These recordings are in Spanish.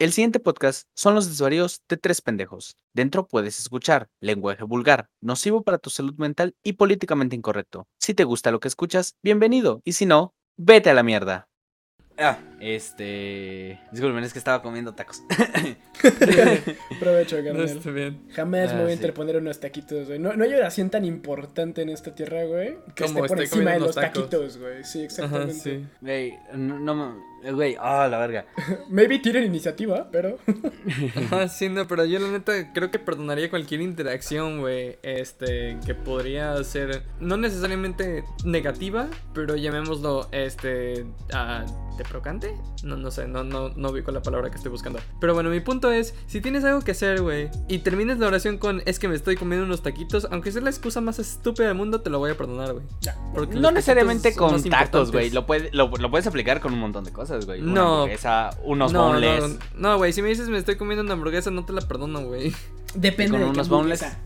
El siguiente podcast son los desvaríos de tres pendejos. Dentro puedes escuchar lenguaje vulgar, nocivo para tu salud mental y políticamente incorrecto. Si te gusta lo que escuchas, bienvenido. Y si no, vete a la mierda. Ah, este. Disculpen, es que estaba comiendo tacos. Provecho, No carnal. está bien. Jamás me Ah, voy a sí. interponer unos taquitos, güey. No, no hay oración tan importante en esta tierra, güey. Que Como esté por encima de los tacos. taquitos, güey. Sí, Ajá, exactamente. sí. Güey, no, Güey, ah, la verga. Maybe tienen iniciativa, pero. Ajá, sí, no, pero yo la neta creo que perdonaría cualquier interacción, güey. Este, que podría ser no necesariamente negativa, pero llamémoslo, este, ah, deprocante. No, no sé, no, no, no ubico la palabra que estoy buscando. Pero bueno, mi punto es, si tienes algo que hacer, güey, y terminas la oración con es que me estoy comiendo unos taquitos, aunque sea la excusa más estúpida del mundo, te lo voy a perdonar, güey. Ya. Porque los No necesariamente con tacos, güey. Lo, puede- lo, lo puedes aplicar con un montón de cosas, güey. Una No. hamburguesa, unos no, boneless. no, no, güey, si me dices me estoy comiendo una hamburguesa, no te la perdono, güey. Depende con de qué unos boneless.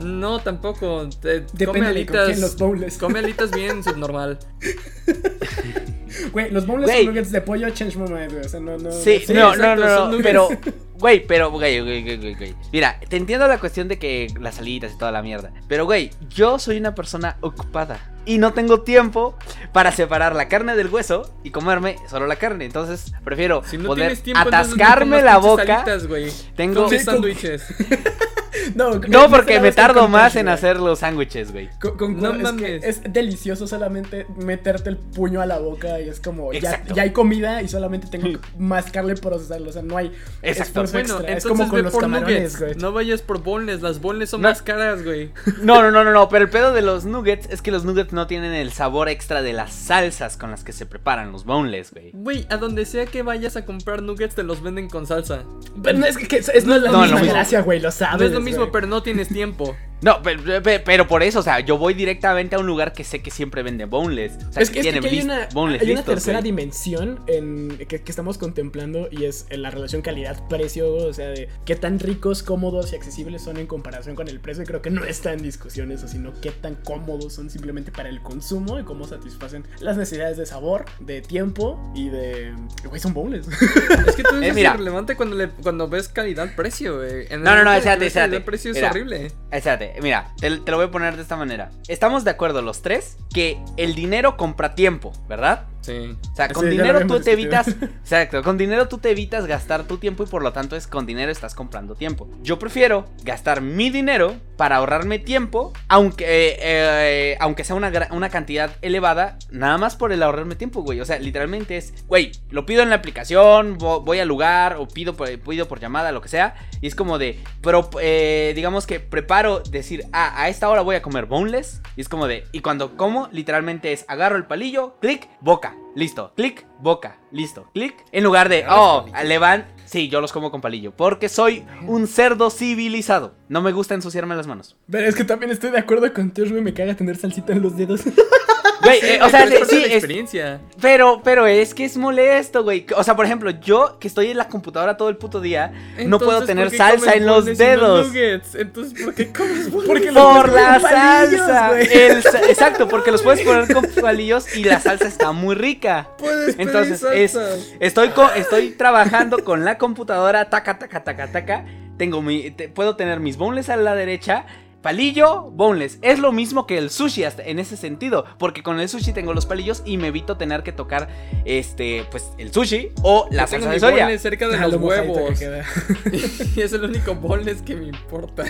No, tampoco. Te- come Depende de con quién alitas. los bowls. Come alitas bien subnormal. Güey, los son nuggets de pollo, change my mind, güey. O sea, no, no. Sí, Sí, no, exacto, no, no, no, pero, güey, pero, güey, güey, güey, güey. Mira, te entiendo la cuestión de que las salitas y toda la mierda, pero, güey, yo soy una persona ocupada y no tengo tiempo para separar la carne del hueso y comerme solo la carne, entonces prefiero Si no poder tiempo, no atascarme comas la boca. alitas, güey. Tengo, sándwiches. No, porque me tardo más en hacer los sándwiches, güey. Con- con- No es que mames. es delicioso solamente meterte el puño a la boca y es como ya, ya hay comida y solamente tengo que mascarle y procesarlo, o sea, no hay Exacto. Bueno, extra. Es entonces como con ve los por camarones, nuggets. güey. No vayas por boneless. Las boneless son No. más caras, güey. No, no, no, no, no, pero el pedo de los nuggets es que los nuggets no tienen el sabor extra de las salsas con las que se preparan los boneless, güey. Güey, a donde sea que vayas a comprar nuggets, te los venden con salsa. Pero no, es que, que es, es- no es la No, misma gracia, güey, lo sabes. no es lo mismo, pero no tienes tiempo. No, pero, pero- pero por eso, o sea, yo voy directamente a un lugar que sé que siempre vende boneless. O sea, Es que, es que tienen hay una, boneless hay una listos, tercera dimensión en, que, que estamos contemplando y es en la relación calidad-precio, o sea, de qué tan ricos, cómodos y accesibles son en comparación con el precio. Y creo que no está en discusión eso, sino qué tan cómodos son simplemente para el consumo y cómo satisfacen las necesidades de sabor, de tiempo y de... Güey, son bowls. Es que tú Eh, eres mira. irrelevante cuando, le, cuando ves calidad-precio, güey. El No, no, no, espérate, que espérate. calidad-precio es Mira. horrible. Espérate, mira, te, lo voy a poner de esta manera. Estamos de acuerdo los tres que el dinero compra tiempo, ¿verdad? Sí. O sea, con dinero tú te evitas. Exacto, con dinero tú te evitas gastar tu tiempo y por lo tanto es con dinero estás comprando tiempo. Yo prefiero gastar mi dinero para ahorrarme tiempo, aunque, eh, eh, aunque sea una, una cantidad elevada, nada más por el ahorrarme tiempo, güey. O sea, literalmente es, güey, lo pido en la aplicación, vo- voy al lugar o pido por, pido por llamada, lo que sea. Y es como de, pero eh, digamos que preparo decir, ah, a esta hora voy a comer boneless. Y es como de, y cuando como, literalmente es agarro el palillo, clic, boca, listo, clic, boca, listo, clic. En lugar de, oh, palillo. le van, sí, yo los como con palillo. Porque soy un cerdo civilizado. No me gusta ensuciarme las manos. Pero es que también estoy de acuerdo con Tosh, güey, me caga tener salsita en los dedos. Güey, eh, o sea, Pero es sí, es, experiencia. pero, pero es que es molesto, güey. O sea, por ejemplo, yo que estoy en la computadora todo el puto día, no puedo tener ¿por qué salsa en los dedos. nuggets? Entonces, ¿por qué comes? Porque los Por la palillos, salsa. El exacto, porque los puedes poner con palillos y la salsa está muy rica. Puedes pedir Entonces, es, salsa. estoy, co- estoy trabajando con la computadora, taca, taca, taca, taca. Tengo mi, te- puedo tener mis boneless a la derecha. Palillo, boneless. Es lo mismo que el sushi hasta en ese sentido. Porque con el sushi tengo los palillos y me evito tener que tocar este, pues, el sushi o la Yo tengo salsa de mi soya. boneless cerca de Ah, lo los que huevos. y es el único boneless que me importa.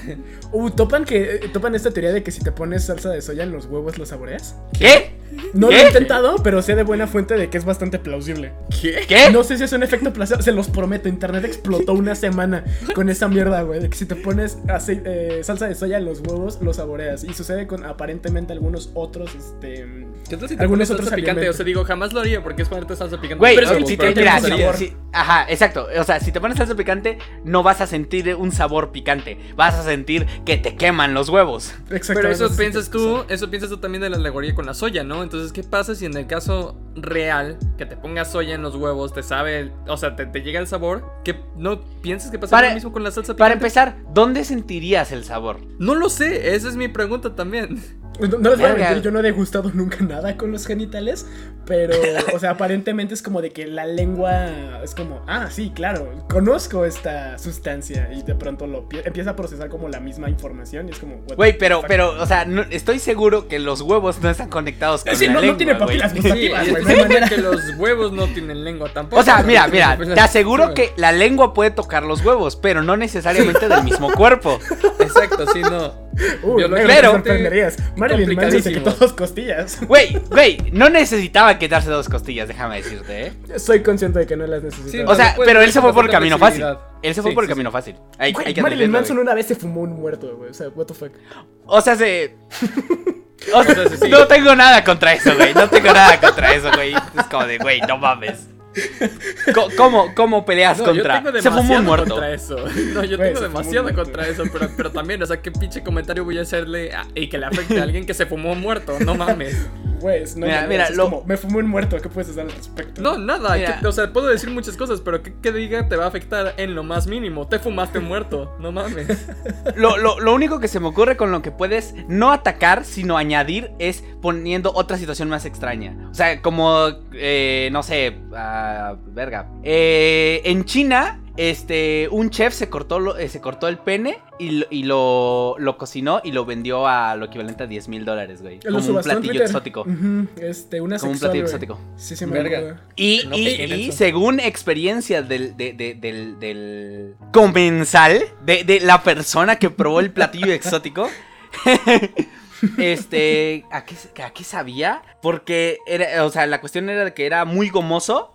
Uh, topan que eh, topan esta teoría de que si te pones salsa de soya en los huevos los saboreas. ¿Qué? No ¿Qué? lo he intentado, pero sé de buena fuente de que es bastante plausible. ¿Qué? ¿Qué? No sé si es un efecto placebo, se los prometo. Internet explotó una semana con esa mierda, güey. De que si te pones eh, salsa de soya en los huevos, los saboreas. Y sucede con aparentemente algunos otros, este. ¿Qué tal si te Algunos pones otros salsa picante? O sea, digo, jamás lo haría porque es ponerte salsa picante. Güey, Pero es Pero que si te, picante mira, si- ajá, exacto. O sea, si te pones salsa picante, no vas a sentir un sabor picante. Vas a sentir que te queman los huevos. Pero Exactamente. eso piensas tú, eso piensas tú también de la alegoría con la soya, ¿no? Entonces, ¿qué pasa si en el caso real, que te pongas soya en los huevos, te sabe, o sea, te, te llega el sabor, que no piensas que pasa Para- lo mismo con la salsa picante? Para empezar, ¿dónde sentirías el sabor? No lo sé, esa es mi pregunta también. No, no les voy a mentir, yo no he degustado nunca nada con los genitales, pero, o sea, aparentemente es como de que la lengua es como, ah, sí, claro, conozco esta sustancia y de pronto lo pi- empieza a procesar como la misma información y es como, Güey, the pero, pero, o sea, no- estoy seguro que los huevos no están conectados con Sí, la no- no lengua, tiene güey. papilas Sí, gustativas, y güey, no que los huevos no tienen lengua tampoco. O sea, mira, mira, te aseguro sí, que la lengua puede tocar los huevos, pero no necesariamente del mismo cuerpo. Exacto, sí, no. Uh, te sorprenderías. Marilyn Manson se quitó dos costillas. Güey, güey, no necesitaba quitarse dos costillas, déjame decirte, ¿eh? Soy consciente de que no las Sí, necesito. O sea, pero él se fue por el camino fácil. Él se fue Sí, por el sí, camino fácil. Hay, Güey, hay que Marilyn Manson güey. una vez se fumó un muerto, güey. O sea, what the fuck. O sea, se. O sea. No tengo nada contra eso, güey. No tengo nada contra eso, güey. Es como de, güey, no mames. ¿Cómo, cómo peleas No, yo contra? tengo Se fumó un demasiado muerto. contra eso. No, yo tengo fumó demasiado contra eso, pero, pero también, o sea, qué pinche comentario voy a hacerle a- y que le afecte a alguien que se fumó un muerto, no mames. Güey, es- no hay Mira, mira, es lo- como, me fumé un muerto, ¿qué puedes hacer al respecto? No, nada, que- o sea, puedo decir muchas cosas, pero que, que diga te va a afectar en lo más mínimo. Te fumaste un muerto, no mames. Lo, lo- lo único que se me ocurre con lo que puedes no atacar, sino añadir, es poniendo otra situación más extraña. O sea, como, eh, no sé, verga. Eh, en China, este, un chef se cortó, lo- eh, se cortó el pene y, lo, y lo, lo cocinó y lo vendió a lo equivalente a 10 mil dólares, güey. Como un platillo Twitter. exótico. Este, una Como un platillo güey. exótico. Sí, sí, me Verga. acuerdo. Y, No y- según experiencia del, de- de- del, del comensal, de, de la persona que probó el platillo exótico, este, ¿a qué, ¿a qué sabía? Porque, era, o sea, la cuestión era de que era muy gomoso.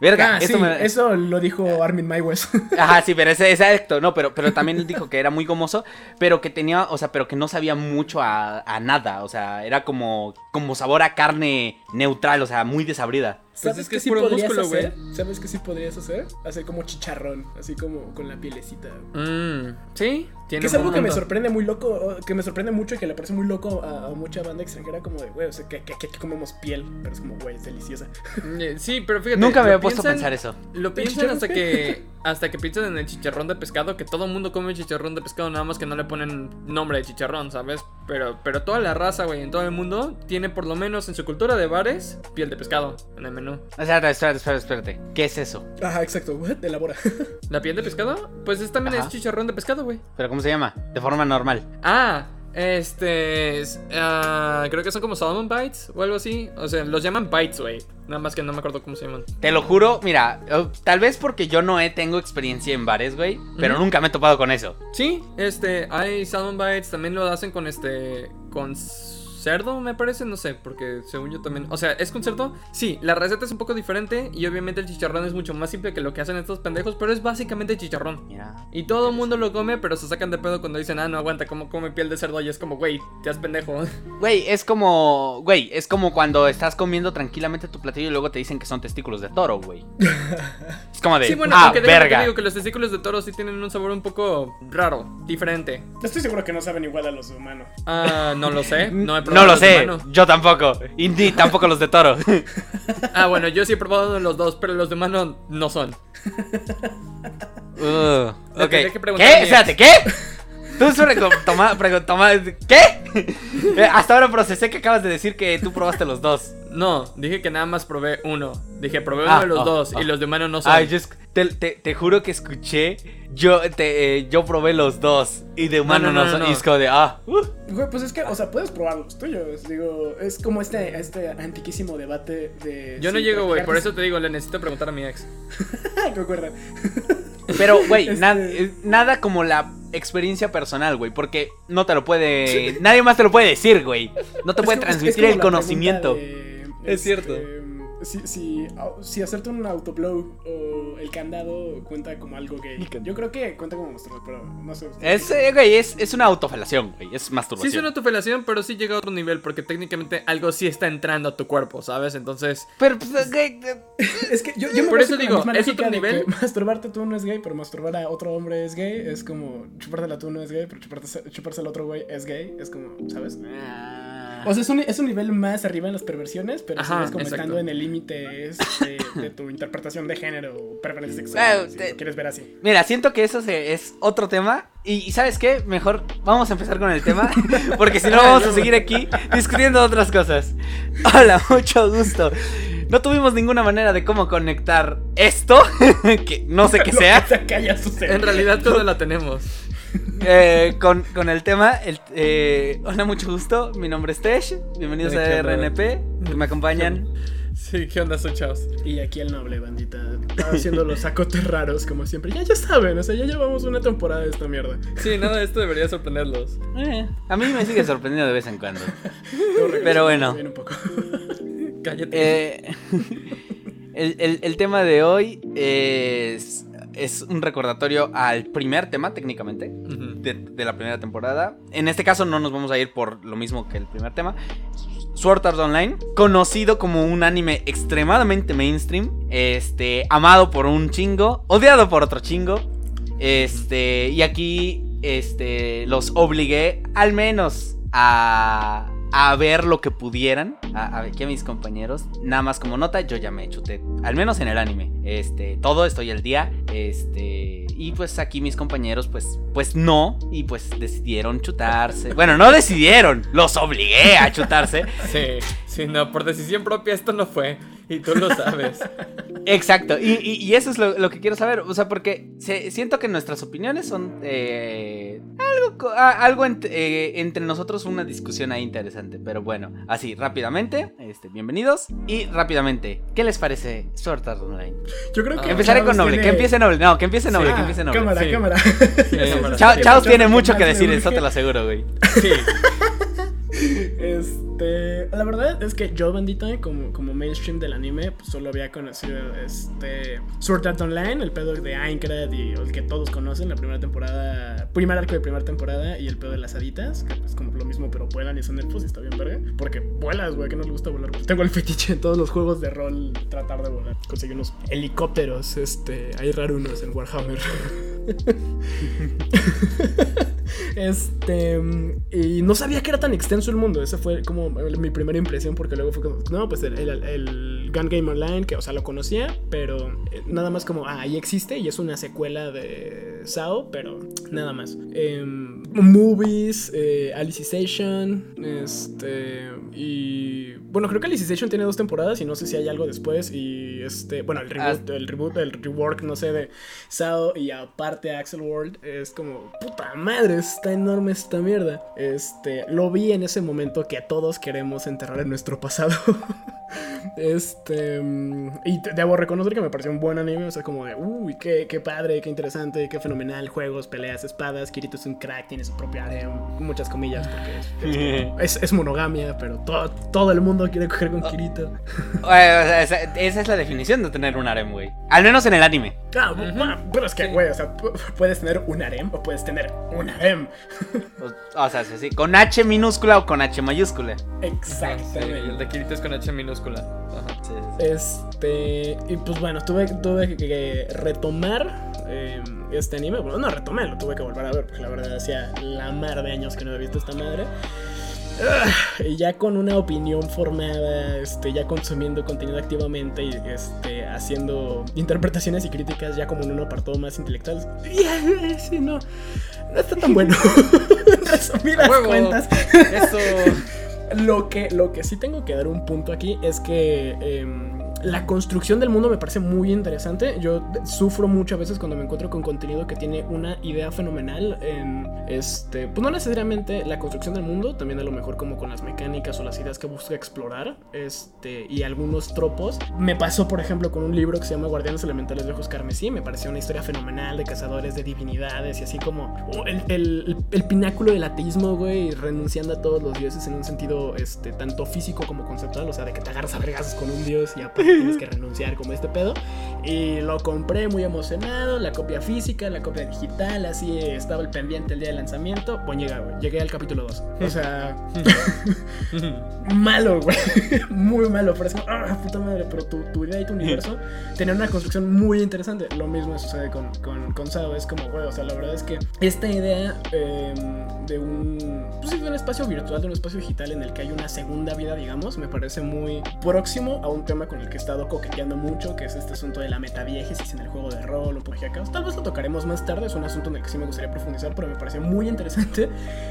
Verga, Ah, eso sí, me- eso lo dijo Armin Maiwes. Ajá, sí, pero ese exacto, no, pero, pero también él dijo que era muy gomoso, pero que tenía, o sea, pero que no sabía mucho a, a nada, o sea, era como, como sabor a carne neutral, o sea, muy desabrida. Pues es que qué es puro podrías músculo, hacer? ¿Sabes qué sí podrías hacer? Hacer como chicharrón, así como con la pielecita. Mmm, sí, tiene Que es algo que me sorprende muy loco, que me sorprende mucho y que le parece muy loco a, a mucha banda extranjera, como de, güey, o sea, que, que, que aquí comemos piel, pero es como, güey, es deliciosa. Eh, Sí, pero fíjate. Nunca me lo había puesto a pensar eso. Lo piensan hasta que hasta que piensan en el chicharrón de pescado, que todo el mundo come chicharrón de pescado, nada más que no le ponen nombre de chicharrón, ¿sabes? Pero, pero toda la raza, güey, en todo el mundo tiene por lo menos en su cultura de bares piel de pescado en el menú. O sea, espérate, espérate, espérate. ¿Qué es eso? Ajá, exacto, what? Elabora. ¿La piel de pescado? Pues es también Ajá. es chicharrón de pescado, güey. ¿Pero cómo se llama? De forma normal. Ah, este. es- ah, creo que son como salmon bites o algo así. O sea, los llaman bites, güey. Nada más que no me acuerdo cómo se llaman. Te lo juro, mira, eh, tal vez porque yo no he, tengo experiencia en bares, güey, pero nunca me he topado con eso. Sí, este, hay salmon bites, también lo hacen con este, con cerdo, me parece, no sé, porque según yo también, o sea, ¿es con cerdo? Sí, la receta es un poco diferente y obviamente el chicharrón es mucho más simple que lo que hacen estos pendejos, pero es básicamente chicharrón. Mira. Y todo el mundo lo come, pero se sacan de pedo cuando dicen, ah, no aguanta, ¿cómo come piel de cerdo? Y es como, güey, te has pendejo. Güey, es como, güey, es como cuando estás comiendo tranquilamente tu platillo y luego te dicen que son testículos de toro, güey. Es como de, Sí, bueno, ah, aunque déjame te verga. digo que los testículos de toro sí tienen un sabor un poco raro, diferente. Estoy seguro que no saben igual a los humanos. Ah, no lo sé, no he probado No lo sé, humanos. yo tampoco. Y ni tampoco los de toro. Ah, bueno, yo sí he probado los dos, pero los de mano no son. Uh, Le ok. tendré que preguntar ¿Qué? Espérate, ¿qué? Tú sobre toma, toma- ¿Qué? Eh, Hasta ahora procesé que acabas de decir que tú probaste los dos. No, dije que nada más probé uno. Dije, probé uno Ah, de los ah, dos y los de mano no son. Ay, yo te, te- te juro que escuché. Yo, te, eh, yo probé los dos. Y de humano no, no, no, son. no. Y es como de, ah. uh. Güey, pues es que, o sea, puedes probar los tuyos. Digo, es como este, este antiquísimo debate de. yo no llego, güey, por eso te digo, le necesito preguntar a mi ex. Pero, güey, Este- na- eh, nada como la experiencia personal, güey. Porque no te lo puede. Nadie más te lo puede decir, güey. No te Es puede como- es- es transmitir el conocimiento. de, Es cierto. Si, si, si hacerte un autoblow o el candado cuenta como algo gay. Yo creo que cuenta como masturbar, pero no sé. Es, eh, güey, es, es una autofelación, güey. Es Sí masturbación. es una autofelación, pero sí llega a otro nivel porque técnicamente algo sí está entrando a tu cuerpo, ¿sabes? Entonces, Pero, pues, eh, Es que yo, yo me Por eso digo, ¿es otro nivel? Masturbarte tú no es gay, pero masturbar a otro hombre es gay. Es como chupártela tú no es gay, pero chuparte, chuparse al otro güey es gay. Es como, ¿sabes? O sea, es un, es un nivel más arriba en las perversiones, pero Ajá, sigues como exacto. estando en el límite este, de tu interpretación de género o preferencia sexual. si te- lo quieres ver así. Mira, siento que eso se- es otro tema Y, ¿sabes qué? Mejor vamos a empezar con el tema, porque si no vamos a seguir aquí discutiendo otras cosas. Hola, mucho gusto. No tuvimos ninguna manera de cómo conectar esto, que no sé qué sea. en realidad todo la tenemos. Eh, con, el tema, eh, hola, mucho gusto. Mi nombre es Tesh. Bienvenidos a RNP. Me acompañan. Sí, ¿qué onda, chavos? Y aquí el noble, bandita. Haciendo los sacotes raros, como siempre. Ya, ya saben, o sea, ya llevamos una temporada de esta mierda. Sí, nada de esto debería sorprenderlos. Eh, a mí me sigue sorprendiendo de vez en cuando. Pero bueno. Cállate. Eh, el, el, tema de hoy es, es un recordatorio al primer tema, técnicamente, de, de la primera temporada. En este caso no nos vamos a ir por lo mismo que el primer tema. Sword Art Online, conocido como un anime extremadamente mainstream, este, amado por un chingo, odiado por otro chingo, este, y aquí, este, los obligué al menos a a ver lo que pudieran. A, ver, aquí a mis compañeros. Nada más como nota, yo ya me chuté. Al menos en el anime. Este, todo estoy al día. Este. Y pues aquí mis compañeros, pues, pues no. Y pues decidieron chutarse. Bueno, no decidieron. Los obligué a chutarse. Sí, sí, no, por decisión propia esto no fue. Y tú lo sabes. Exacto, y, eso es lo, que quiero saber, o sea, porque siento que nuestras opiniones son eh, algo, algo eh, entre nosotros una discusión ahí interesante, pero bueno, así, rápidamente, este, bienvenidos, y rápidamente, ¿qué les parece Sword Art Online? Yo creo que... Empezaré con Noble, que empiece Noble, no, que empiece Noble, que empiece Noble. Cámara, cámara. Chaos tiene mucho que decir, eso te lo aseguro, güey. Sí. Este, la verdad es que yo, bandita, como, como mainstream del anime, pues solo había conocido este Sword Art Online, el pedo de Aincrad y el que todos conocen, la primera temporada, primer arco de primera temporada y el pedo de las haditas, que es como lo mismo, pero vuelan y son elfos y está bien verga. Porque vuelas, güey, que no gusta volar. Tengo el fetiche en todos los juegos de rol, tratar de volar. Conseguí unos helicópteros, este, hay rarunos en Warhammer. este, y no sabía que era tan extenso el mundo, esa fue como mi primera impresión, porque luego fue como, no, pues el, el, Gun Game Online, que, o sea, lo conocía, pero eh, nada más como, ah, ahí existe y es una secuela de SAO, pero nada más. Em, movies, eh, Alicization, este, y bueno, creo que Alicization tiene dos temporadas y no sé si hay algo después, y este, bueno, el reboot, el reboot, el rework, no sé, de SAO y aparte Axel World, es como, puta madre, está enorme esta mierda. Este, lo vi en ese momento que todos queremos enterrar en nuestro pasado. este. Y debo reconocer que me pareció un buen anime. O sea, como de, uy, qué, qué padre, qué interesante, qué fenomenal. Juegos, peleas, espadas. Kirito es un crack, tiene su propia área. Muchas comillas, porque es, es, monogamia, pero todo, todo el mundo quiere coger con Kirito. esa, es la definición de tener un harem, güey. Al menos en el anime. Ah, pero es que, güey, o sea, puedes tener un harem o puedes tener un harem. o, sea, sí, con H minúscula o con H mayúscula. Exactamente. el de Kirito es con H minúscula. Este. Y pues bueno, tuve, tuve que retomar em, este anime. Bueno, no retomé, lo tuve que volver a ver, porque la verdad hacía la mar de años que no había visto esta madre. Y ya con una opinión formada, este, ya consumiendo contenido activamente y este, haciendo interpretaciones y críticas ya como en un apartado más intelectual. Sí, no, no está tan bueno. Resumidas cuentas. Eso. Lo que, lo que sí tengo que dar un punto aquí es que em, la construcción del mundo me parece muy interesante. Yo sufro muchas veces cuando me encuentro con contenido que tiene una idea fenomenal en este, pues no necesariamente la construcción del mundo, también a lo mejor como con las mecánicas o las ideas que busca explorar, este, y algunos tropos. Me pasó, por ejemplo, con un libro que se llama Guardianes Elementales de Ojos Carmesí, me pareció una historia fenomenal de cazadores de divinidades y así como el, el, el pináculo del ateísmo, güey, renunciando a todos los dioses en un sentido este, tanto físico como conceptual, o sea, de que te agarras a regazos con un dios y aparte tienes que renunciar como este pedo. Y lo compré muy emocionado, la copia física, la copia digital, así estaba el pendiente el día del lanzamiento. Bueno, llegué, güey. Llegué al capítulo 2. O sea, malo, güey. muy malo. Ah, puta madre. Pero tu, tu, idea y tu universo tenían una construcción muy interesante. Lo mismo sucede con, con, con Sao. Es como, güey, o sea, la verdad es que esta idea em, de un, pues, de un espacio virtual, de un espacio digital en el que hay una segunda vida, digamos, me parece muy próximo a un tema con el que he estado coqueteando mucho, que es este asunto de la metadiegesis en el juego de rol, un poco acá. Tal vez lo tocaremos más tarde, es un asunto en el que sí me gustaría profundizar, pero me pareció muy interesante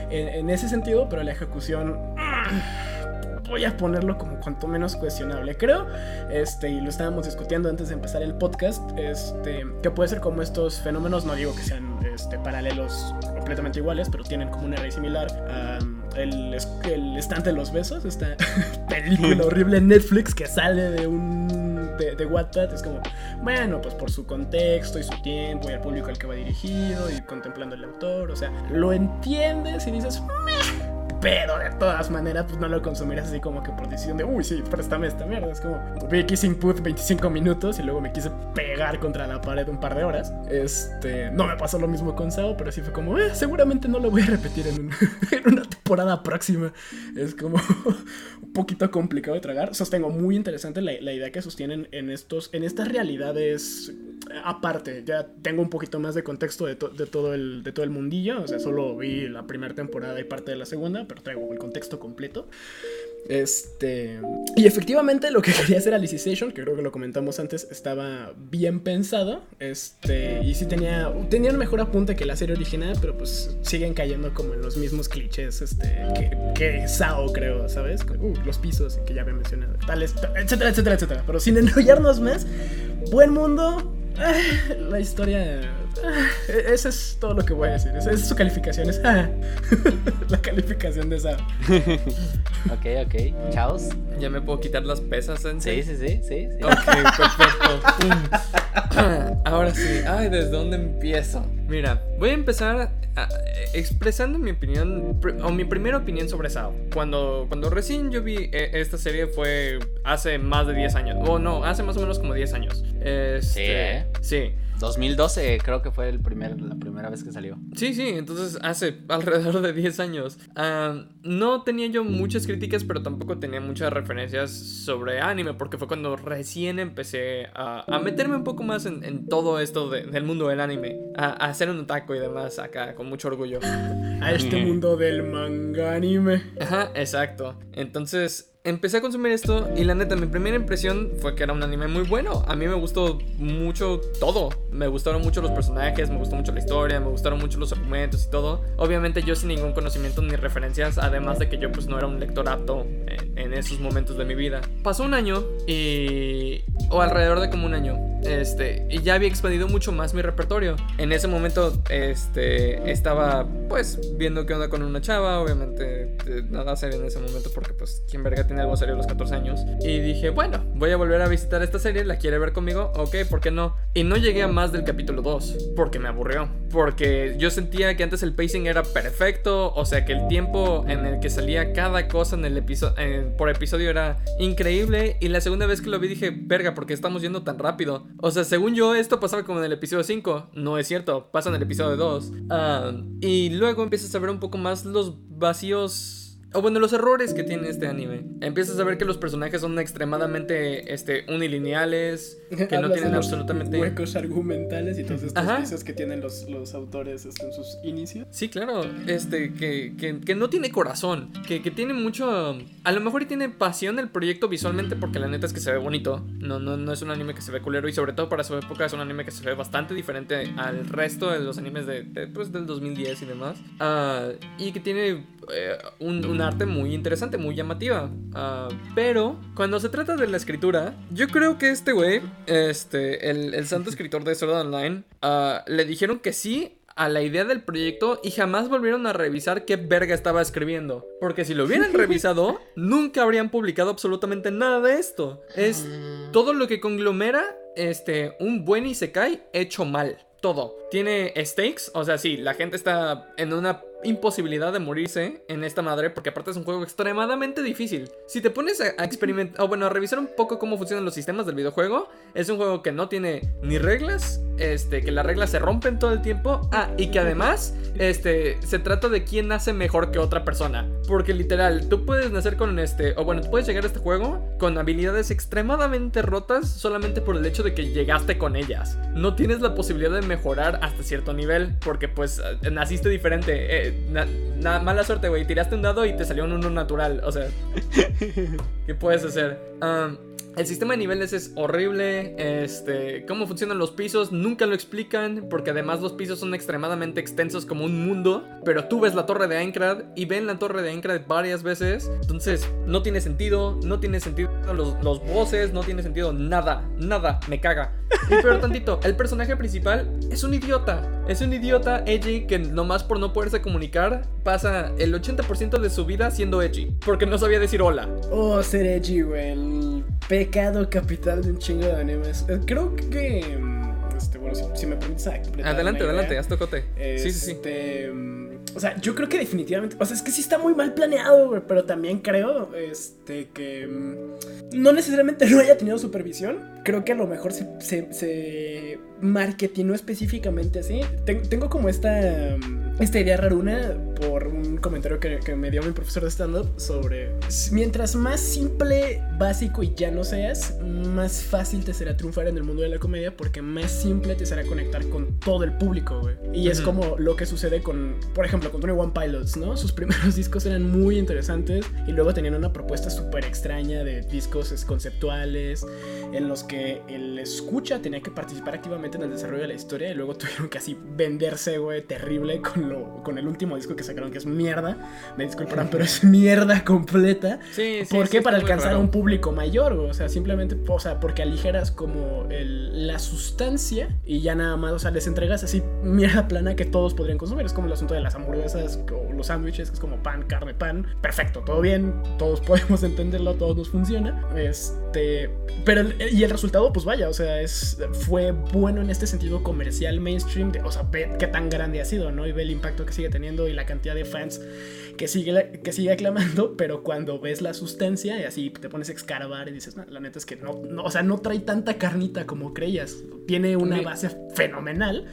en, en ese sentido, pero la ejecución voy a ponerlo como cuanto menos cuestionable, creo. Este, y lo estábamos discutiendo antes de empezar el podcast, este, que puede ser como estos fenómenos, no digo que sean este, paralelos completamente iguales, pero tienen como una raíz similar. el, el estante de los besos, esta película horrible en Netflix que sale de un de, de, Wattpad es como, bueno, pues por su contexto y su tiempo y el público al que va dirigido y contemplando el autor, o sea, lo entiendes y dices, Meh pero de todas maneras, pues no lo consumirás así como que por decisión de, uy, sí, préstame esta mierda. Es como, vi Kissing Input 25 minutos y luego me quise pegar contra la pared un par de horas. Este, no me pasó lo mismo con Sao, pero sí fue como, eh, seguramente no lo voy a repetir en, en una temporada próxima. Es como un poquito complicado de tragar. Sostengo muy interesante la, la idea que sostienen en, estos, en estas realidades aparte. Ya tengo un poquito más de contexto de, de, todo, el, de todo el mundillo. O sea, solo vi la primera temporada y parte de la segunda traigo el contexto completo. Este. Y efectivamente, lo que quería hacer Alicization, que creo que lo comentamos antes, estaba bien pensado. Este. Y sí tenía. Tenía un mejor apunte que la serie original, pero pues siguen cayendo como en los mismos clichés. Este. Que, Sao, creo, ¿sabes? Uh, los pisos que ya había mencionado. Tales, etcétera, etcétera, etcétera. Pero sin enrollarnos más. Buen mundo. La historia eso es todo lo que voy a decir. Esa es su calificación. Es la calificación de esa. ok, ok. Chaos. Ya me puedo quitar las pesas, sí, sí, sí, sí, sí. Ok, perfecto. Ahora sí. Ay, ¿desde dónde empiezo? Mira, voy a empezar expresando mi opinión, o mi primera opinión sobre Sao. Cuando, cuando recién yo vi eh, esta serie fue hace más de 10 años. O no, hace más o menos como 10 años. Este, sí, ¿eh? Sí. 2012 creo que fue el primer, la primera vez que salió. Sí, sí, entonces hace alrededor de 10 años. Ah, no tenía yo muchas críticas, pero tampoco tenía muchas referencias sobre anime, porque fue cuando recién empecé a, meterme un poco más en, todo esto del mundo del anime, a, a, hacer un otaku y demás acá, con mucho orgullo. A este mundo del manga anime. Ajá, exacto. Entonces empecé a consumir esto y la neta, mi primera impresión fue que era un anime muy bueno. A mí me gustó mucho todo. Me gustaron mucho los personajes, me gustó mucho la historia, me gustaron mucho los argumentos y todo. Obviamente yo sin ningún conocimiento ni referencias, además de que yo pues no era un lector apto en, en esos momentos de mi vida. Pasó un año y... o alrededor de como un año. Este, y ya había expandido mucho más mi repertorio. En ese momento, este, estaba pues viendo qué onda con una chava, obviamente eh, nada serio en ese momento porque pues quien verga tiene algo serio a los 14 años. Y dije, bueno, voy a volver a visitar esta serie, la quiere ver conmigo, ok, ¿por qué no? Y no llegué a más del capítulo 2, porque me aburrió. Porque yo sentía que antes el pacing era perfecto, o sea que el tiempo en el que salía cada cosa en el episodio, por episodio era increíble. Y la segunda vez que lo vi dije, verga, porque estamos yendo tan rápido? O sea, según yo, esto pasaba como en el episodio 5. No es cierto, pasa en el episodio 2. Ah, y luego empiezas a ver un poco más los vacíos o bueno, los errores que tiene este anime. Empiezas a ver que los personajes son extremadamente este, unilineales, que no tienen absolutamente... Huecos argumentales y todos estos vicios que tienen los, los autores este, en sus inicios. Sí, claro, este, que, que, que no tiene corazón, que, que, tiene mucho... A lo mejor tiene pasión el proyecto visualmente porque la neta es que se ve bonito. No, no, no es un anime que se ve culero y sobre todo para su época es un anime que se ve bastante diferente al resto de los animes de, pues, del 2010 y demás. Uh, y que tiene eh, un, arte muy interesante, muy llamativa. Ah, pero cuando se trata de la escritura, yo creo que este güey, este, el, santo escritor de Sword Online, uh, le dijeron que sí a la idea del proyecto y jamás volvieron a revisar qué verga estaba escribiendo. Porque si lo hubieran revisado, nunca habrían publicado absolutamente nada de esto. Es todo lo que conglomera este, un buen Isekai hecho mal. Todo. Tiene stakes, o sea, sí, la gente está en una imposibilidad de morirse en esta madre, porque aparte es un juego extremadamente difícil. Si te pones a, experimentar, o bueno, a revisar un poco cómo funcionan los sistemas del videojuego, es un juego que no tiene ni reglas, este, que las reglas se rompen todo el tiempo, ah, y que además, este, se trata de quién nace mejor que otra persona. Porque literal, tú puedes nacer con este, o bueno, tú puedes llegar a este juego con habilidades extremadamente rotas solamente por el hecho de que llegaste con ellas. No tienes la posibilidad de mejorar hasta cierto nivel, porque pues naciste diferente. Eh, nada mala suerte, güey. Tiraste un dado y te salió un uno natural. O sea, ¿qué puedes hacer? El sistema de niveles es horrible. Este, cómo funcionan los pisos nunca lo explican porque además los pisos son extremadamente extensos como un mundo. Pero tú ves la torre de Aincrad y ven la torre de Aincrad varias veces. Entonces no tiene sentido, no tiene sentido los, los voces, no tiene sentido nada, nada, me caga. Y peor tantito, el personaje principal es un idiota. Es un idiota edgy que nomás por no poderse comunicar pasa el 80% de su vida siendo edgy. Porque no sabía decir hola. Oh, ser edgy, güey. Pecado capital de un chingo de animes. Eh, Creo que. mm, Este, bueno, si, si me permites. Adelante, adelante, idea. haz tocote. Sí, sí, sí. Este, mm, O sea, yo creo que definitivamente. O sea, es que sí está muy mal planeado, güey. Pero también creo este, que. mm, No necesariamente no haya tenido supervisión. Creo que a lo mejor se, se, se marketinó específicamente así. Ten- tengo como esta. mm, Esta idea raruna por un comentario que, que me dio mi profesor de stand-up sobre. Mientras más simple, básico y llano seas, más fácil te será triunfar en el mundo de la comedia porque más simple te será conectar con todo el público, güey. Y es como lo que sucede con, por ejemplo, con Tony One Pilots, ¿no? Sus primeros discos eran muy interesantes y luego tenían una propuesta súper extraña de discos es, conceptuales en los que el escucha tenía que participar activamente en el desarrollo de la historia y luego tuvieron que así venderse, güey, terrible con, lo, con el último disco que sacaron que es mierda. Me disculparán, pero es mierda completa. Sí, sí. ¿Por qué? Para alcanzar a un público mayor, güey. o sea, simplemente, o sea, porque aligeras como el- la sustancia y ya nada más, o sea, les entregas así mierda plana que todos podrían consumir. Es como el asunto de las hamburguesas o los sándwiches, que es como pan, carne, pan. Perfecto, todo bien, todos podemos entenderlo, todo nos funciona. Este, pero el- y el resultado, pues vaya, o sea, es fue bueno en este sentido comercial mainstream, de- o sea, ve qué tan grande ha sido, ¿no? Y ve el impacto que sigue teniendo y la cantidad de fans que sigue, que sigue aclamando, pero cuando ves la sustancia y así te pones a escarbar y dices, no, la neta es que no, no, o sea, no trae tanta carnita como creías. Tiene una base fenomenal,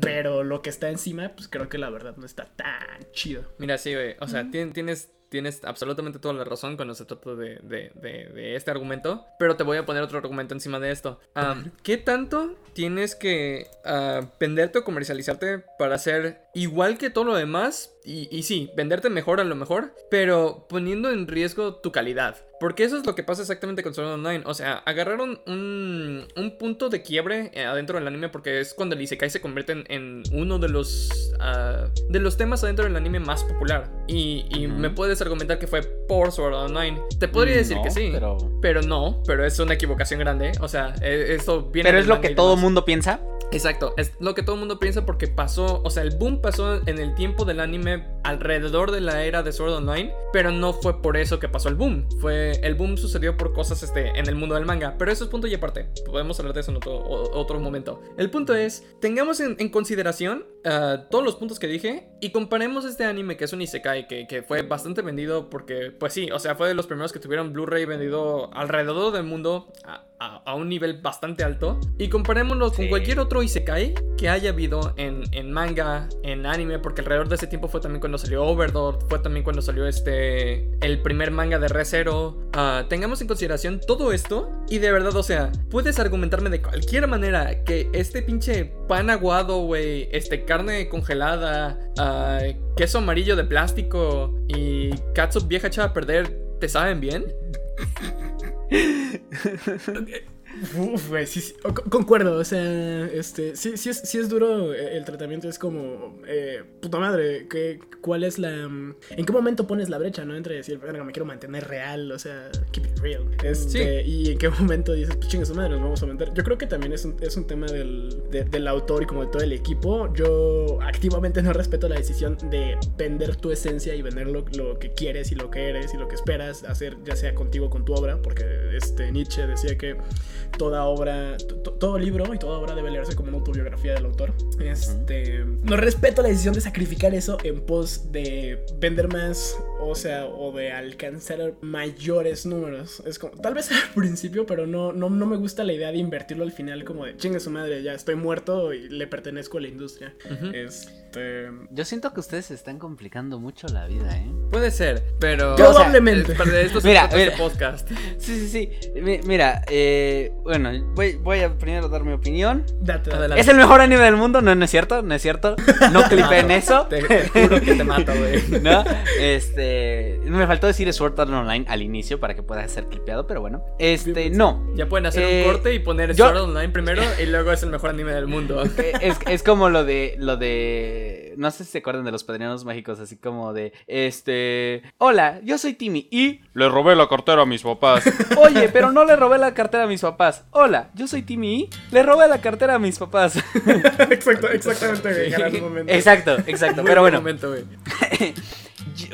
pero lo que está encima, pues creo que la verdad no está tan chido. Mira, sí, güey. O sea, tien- tienes, tienes absolutamente toda la razón cuando se trata de, de- de- de este argumento. Pero te voy a poner otro argumento encima de esto. Am, ¿Qué tanto tienes que ah, venderte o comercializarte para ser igual que todo lo demás? Y, y sí, venderte mejor a lo mejor, pero poniendo en riesgo tu calidad. Porque eso es lo que pasa exactamente con Sword Art Online. O sea, agarraron un, un punto de quiebre eh, adentro del anime porque es cuando el Isekai se convierte en, en uno de los, ah, de los temas adentro del anime más popular. Y, y Ujú. me puedes argumentar que fue por Sword Art Online. Te podría Mm, decir no, que sí. Pero, Pero no, pero es una equivocación grande. O sea, eh, esto viene pero es lo que todo demás. mundo piensa. Exacto, es lo que todo el mundo piensa porque pasó, o sea, el boom pasó en el tiempo del anime alrededor de la era de Sword Online, pero no fue por eso que pasó el boom. Fue el boom sucedió por cosas este en el mundo del manga, pero eso es punto y aparte. Podemos hablar de eso en otro, momento. El punto es, tengamos en, consideración ah, todos los puntos que dije y comparemos este anime que es un isekai que, que fue bastante vendido porque pues sí, o sea, fue de los primeros que tuvieron Blu-ray vendido alrededor del mundo a- a un nivel bastante alto y comparémoslo con cualquier otro isekai que haya habido en, en manga, en anime, porque alrededor de ese tiempo fue también cuando salió Overdot, fue también cuando salió este el primer manga de Re:Zero. Ah, tengamos en consideración todo esto y de verdad, o sea, puedes argumentarme de cualquier manera que este pinche pan aguado, güey, este carne congelada, ah, queso amarillo de plástico y catsup vieja echada a perder, ¿te saben bien? okay. Uf, güey, sí, sí, o- concuerdo, o sea, este, sí, sí es, sí es duro eh, el tratamiento, es como, eh, puta madre, ¿qué, ¿cuál es la, mm, en qué momento pones la brecha, no? Entre decir, verga, me quiero mantener real, o sea, keep it real, este, y en qué momento dices, pues chinga su madre, nos vamos a meter, yo creo que también es un, es un tema del, de- del autor y como de todo el equipo, yo activamente no respeto la decisión de vender tu esencia y vender lo, lo que quieres y lo que eres y lo que esperas hacer, ya sea contigo o con tu obra, porque este Nietzsche decía que toda obra, to- to- todo libro y toda obra debe leerse como una autobiografía del autor. Este, no respeto la decisión de sacrificar eso en pos de vender más, o sea, o de alcanzar mayores números. Es como, tal vez al principio, pero no, no, no me gusta la idea de invertirlo al final como de, chingue su madre, ya estoy muerto y le pertenezco a la industria. Este... Yo siento que ustedes se están complicando mucho la vida, ¿eh? Puede ser, pero... Probablemente. O sea, es- de esto se Mira, este mira. podcast. Sí, sí, sí. Mi- Mira, eh, bueno, voy, voy a primero dar mi opinión. Date, date. Adelante. Es el mejor anime del mundo, no, no es cierto, no es cierto. No clipeen eso. Te juro que te mato, güey. ¿No? Este. Este. Me faltó decir Sword Art Online al inicio para que pueda ser clipeado, pero bueno. Este, no. Ya pueden hacer Eh, un corte y poner yo- Sword Art Online primero y luego es el mejor anime del mundo. Eh, Es, es como lo de. Lo de. No sé si se acuerdan de los padrinos mágicos, así como de. Este. Hola, yo soy Timmy y. Le robé la cartera a mis papás. Oye, pero no le robé la cartera a mis papás. Hola, yo soy Timmy y. Le robé la cartera a mis papás. Exacto, exactamente, güey, en ese momento. exacto, exacto. Muy Pero buen bueno. momento, güey.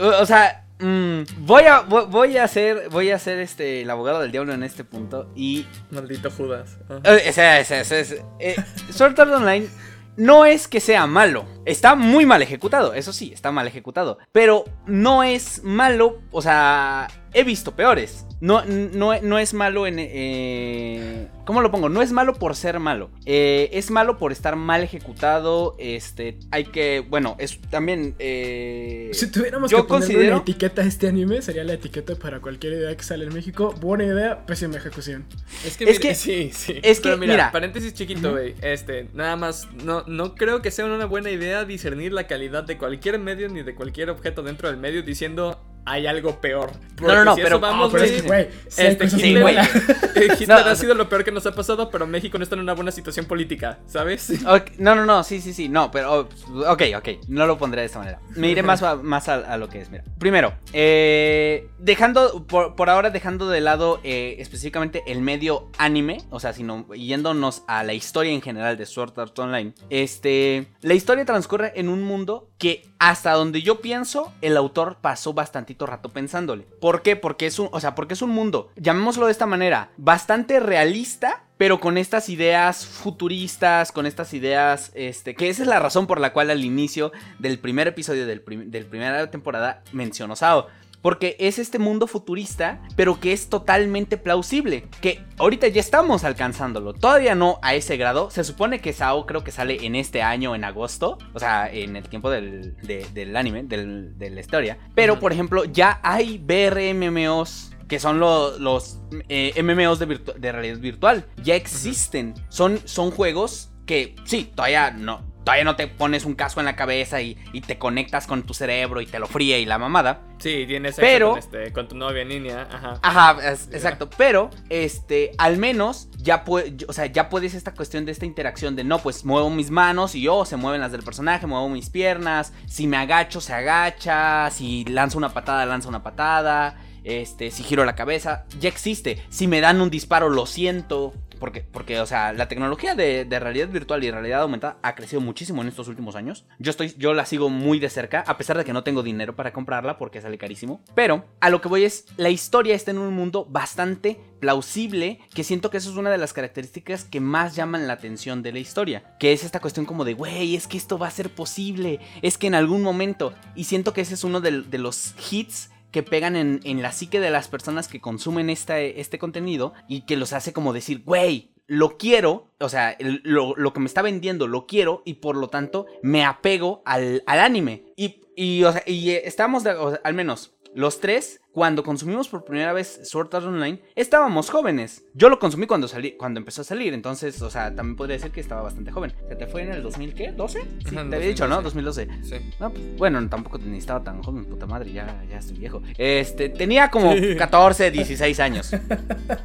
O sea, mm, voy a voy, a hacer voy a ser este el abogado del diablo en este punto y Maldito Judas. Eh, o sea, o sea, es- eh, Sword Art Online no es que sea malo, está muy mal ejecutado, eso sí, está mal ejecutado, pero no es malo, o sea, he visto peores. No, no, no es malo en... Eh, ¿Cómo lo pongo? No es malo por ser malo. Eh, es malo por estar mal ejecutado. Este, hay que... Bueno, es también... eh, Si tuviéramos yo que considero- una etiqueta a este anime, sería la etiqueta para cualquier idea que sale en México. Buena idea, pésima ejecución. Es que, Es mira, que- sí, sí. es que, Pero mira, mira. paréntesis chiquito, güey. Este, nada más, no, no creo que sea una buena idea discernir la calidad de cualquier medio ni de cualquier objeto dentro del medio diciendo hay algo peor. Porque no, no, si pero- vamos, pero es güey, que, güey, Este, sí, güey. Hitler No, ha sido lo peor que nos ha pasado, pero México no está en una buena situación política, ¿sabes? No, no, no, sí, sí, sí, no, pero oh, ok, ok, no lo pondré de esta manera. Me iré más, a, más a, a lo que es, mira. Primero, eh, dejando, por, por ahora dejando de lado eh, específicamente el medio anime, o sea, sino yéndonos a la historia en general de Sword Art Online, este, la historia transcurre en un mundo que hasta donde yo pienso, el autor pasó bastantito rato pensándole. ¿Por qué? Porque es un, o sea, porque es un mundo, llamémoslo de esta manera, bastante realista, pero con estas ideas futuristas, con estas ideas, este, que esa es la razón por la cual al inicio del primer episodio del, prim- del primera temporada mencionó Sao. Porque es este mundo futurista, pero que es totalmente plausible. Que ahorita ya estamos alcanzándolo. Todavía no a ese grado. Se supone que Sao creo que sale en este año, en agosto. O sea, en el tiempo del, de- del anime, del- de la historia. Pero, por ejemplo, ya hay BRMMOs que son lo- los eh, MMOs de, virtu- de realidad virtual. Ya existen. son, son juegos que sí, todavía no. Todavía no te pones un casco en la cabeza y, y te conectas con tu cerebro y te lo fríe y la mamada. Sí, tienes Pero- con, este, con tu novia niña, ajá. Ajá, es- exacto. Pero, este, al menos ya o sea, ya puedes esta cuestión de esta interacción de no, pues muevo mis manos y yo se mueven las del personaje, muevo mis piernas. Si me agacho, se agacha. Si lanzo una patada, lanza una patada. Este, si giro la cabeza, ya existe. Si me dan un disparo, lo siento. Porque, porque o sea, la tecnología de, de realidad virtual y realidad aumentada ha crecido muchísimo en estos últimos años. Yo estoy, yo la sigo muy de cerca, a pesar de que no tengo dinero para comprarla porque sale carísimo. Pero a lo que voy es, la historia está en un mundo bastante plausible, que siento que eso es una de las características que más llaman la atención de la historia. Que es esta cuestión como de, güey, es que esto va a ser posible, es que en algún momento, y siento que ese es uno de, de los hits que pegan en, en la psique de las personas que consumen este contenido y que los hace como decir, güey, lo quiero, o sea, lo, lo que me está vendiendo lo quiero y por lo tanto me apego al, al anime. Y, y, o sea, y eh, estamos, al menos los tres, cuando consumimos por primera vez Sword Art Online, estábamos jóvenes. Yo lo consumí cuando, salí, cuando empezó a salir, entonces, o sea, también podría decir que estaba bastante joven. ¿Se te fue en el 2000 qué? ¿12? Sí, te había dicho, ¿no? 2012. 2012. Sí. No, pues, bueno, tampoco ni estaba tan joven, puta madre, ya, ya estoy viejo. Este, tenía como Sí. 14, 16 años.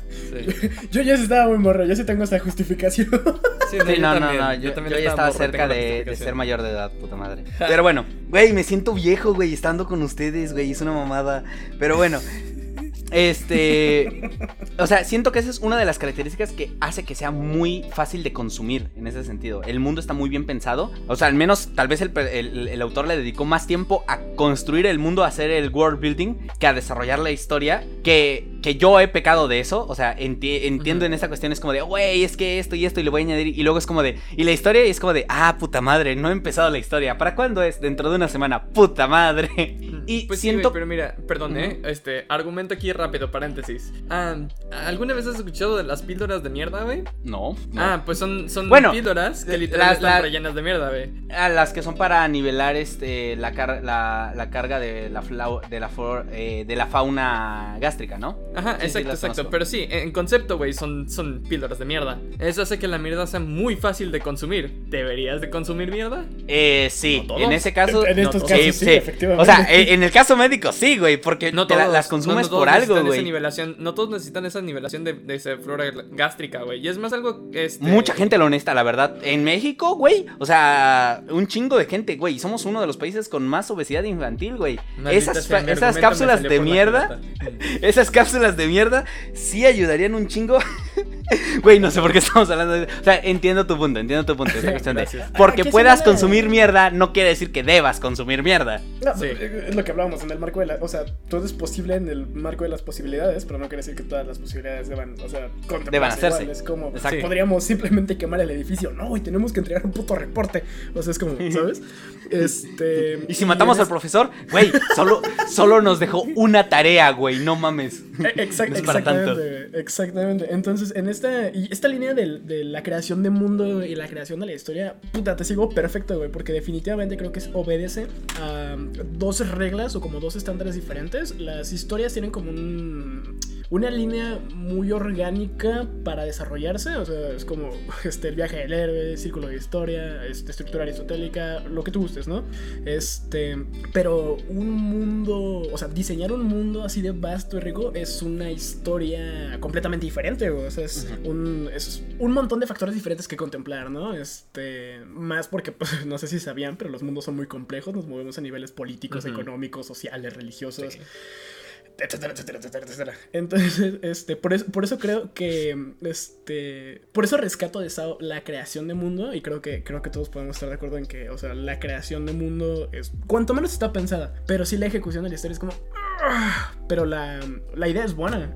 Sí, Yo ya sí estaba muy morro, yo sí tengo esta justificación. Sí, Sí, yo no, no, también, no, yo, también yo ya estaba morro, cerca de, de ser mayor de edad, puta madre. Pero bueno, güey, me siento viejo, güey, estando con ustedes, güey, es una mamada. Pero bueno, este, o sea, siento que esa es una de las características que hace que sea muy fácil de consumir en ese sentido. El mundo está muy bien pensado, o sea, al menos tal vez el, el- el autor le dedicó más tiempo a construir el mundo, a hacer el world building, que a desarrollar la historia, que, que yo he pecado de eso, o sea, enti- entiendo en esta cuestión es como de, güey, es que esto y esto y le voy a añadir, y luego es como de, y la historia y es como de, ah, puta madre, no he empezado la historia, ¿para cuándo es? Dentro de una semana, puta madre. Y Pues sí, siento... güey, pero mira, perdón, ¿eh? Este, argumento aquí rápido, paréntesis. Ah, ¿Alguna vez has escuchado de las píldoras de mierda, güey? No, no. Ah, pues son, son Bueno, píldoras que literalmente la- están rellenas de mierda, güey. A las que son para nivelar este la, car- la, la carga de la, flau- de, la flor- eh, de la fauna gástrica, ¿no? Ajá, Sí, exacto, exacto. conozco. Pero sí, en concepto, güey, son, son píldoras de mierda. Eso hace que la mierda sea muy fácil de consumir. ¿Deberías de consumir mierda? Eh, sí, No en ese caso... en estos no, casos sí, sí, sí. efectivamente. O sea, en, en el caso médico sí, güey, porque No te todos, las consumes no- no todos por algo, necesitan esa nivelación- no todos necesitan esa nivelación de, de esa flora gástrica, güey. Y es más algo este, Mucha gente lo honesta, la verdad. En México, güey, o sea, un chingo de gente, güey. Somos uno de los países con más obesidad infantil, güey. Esas, esas cápsulas de mierda, esas cápsulas de mierda sí ayudarían un chingo. Güey, no sé por qué estamos hablando de... O sea, entiendo tu punto, entiendo tu punto. esta cuestión de- Gracias. porque Ah, puedas consumir mierda no quiere decir que debas consumir mierda. No, Sí. Es lo que hablábamos en el marco de la. O sea, todo es posible en el marco de las posibilidades, pero no quiere decir que todas las posibilidades deban, o sea, Deban hacerse. igual. Es como, Exacto. podríamos simplemente quemar el edificio. No, y tenemos que entregar un puto reporte. O sea, es como, ¿sabes? Este. Y si matamos al profesor, güey, solo, solo nos dejó una tarea, güey, no mames. Eh, exact- No es para tanto. exactamente, exactamente. Entonces, en esta, línea del- de, la creación de mundo y la creación de la historia, puta, te sigo perfecto, güey, porque definitivamente creo que obedece a dos reglas o como dos estándares diferentes. Las historias tienen como un, una línea muy orgánica para desarrollarse, o sea, es como este, el viaje del héroe, círculo de historia, este, estructura aristotélica, lo que tú gustes, ¿no? Este, pero un mundo, o sea, diseñar un mundo así de vasto y rico es una historia completamente diferente. O sea, es, un, es un montón de factores diferentes que contemplar, ¿no? Este, más porque, pues, no sé si sabían, pero los mundos son muy complejos, nos movemos a niveles políticos, económicos, sociales, religiosos Sí. Etcétera, etcétera, etcétera, etcétera. Entonces, este, por eso, por eso creo que, este, por eso rescato de Sao la creación de mundo y creo que, creo que todos podemos estar de acuerdo en que, o sea, la creación de mundo es, cuanto menos está pensada, pero sí la ejecución de la historia es como, "Ah", pero la, la idea es buena,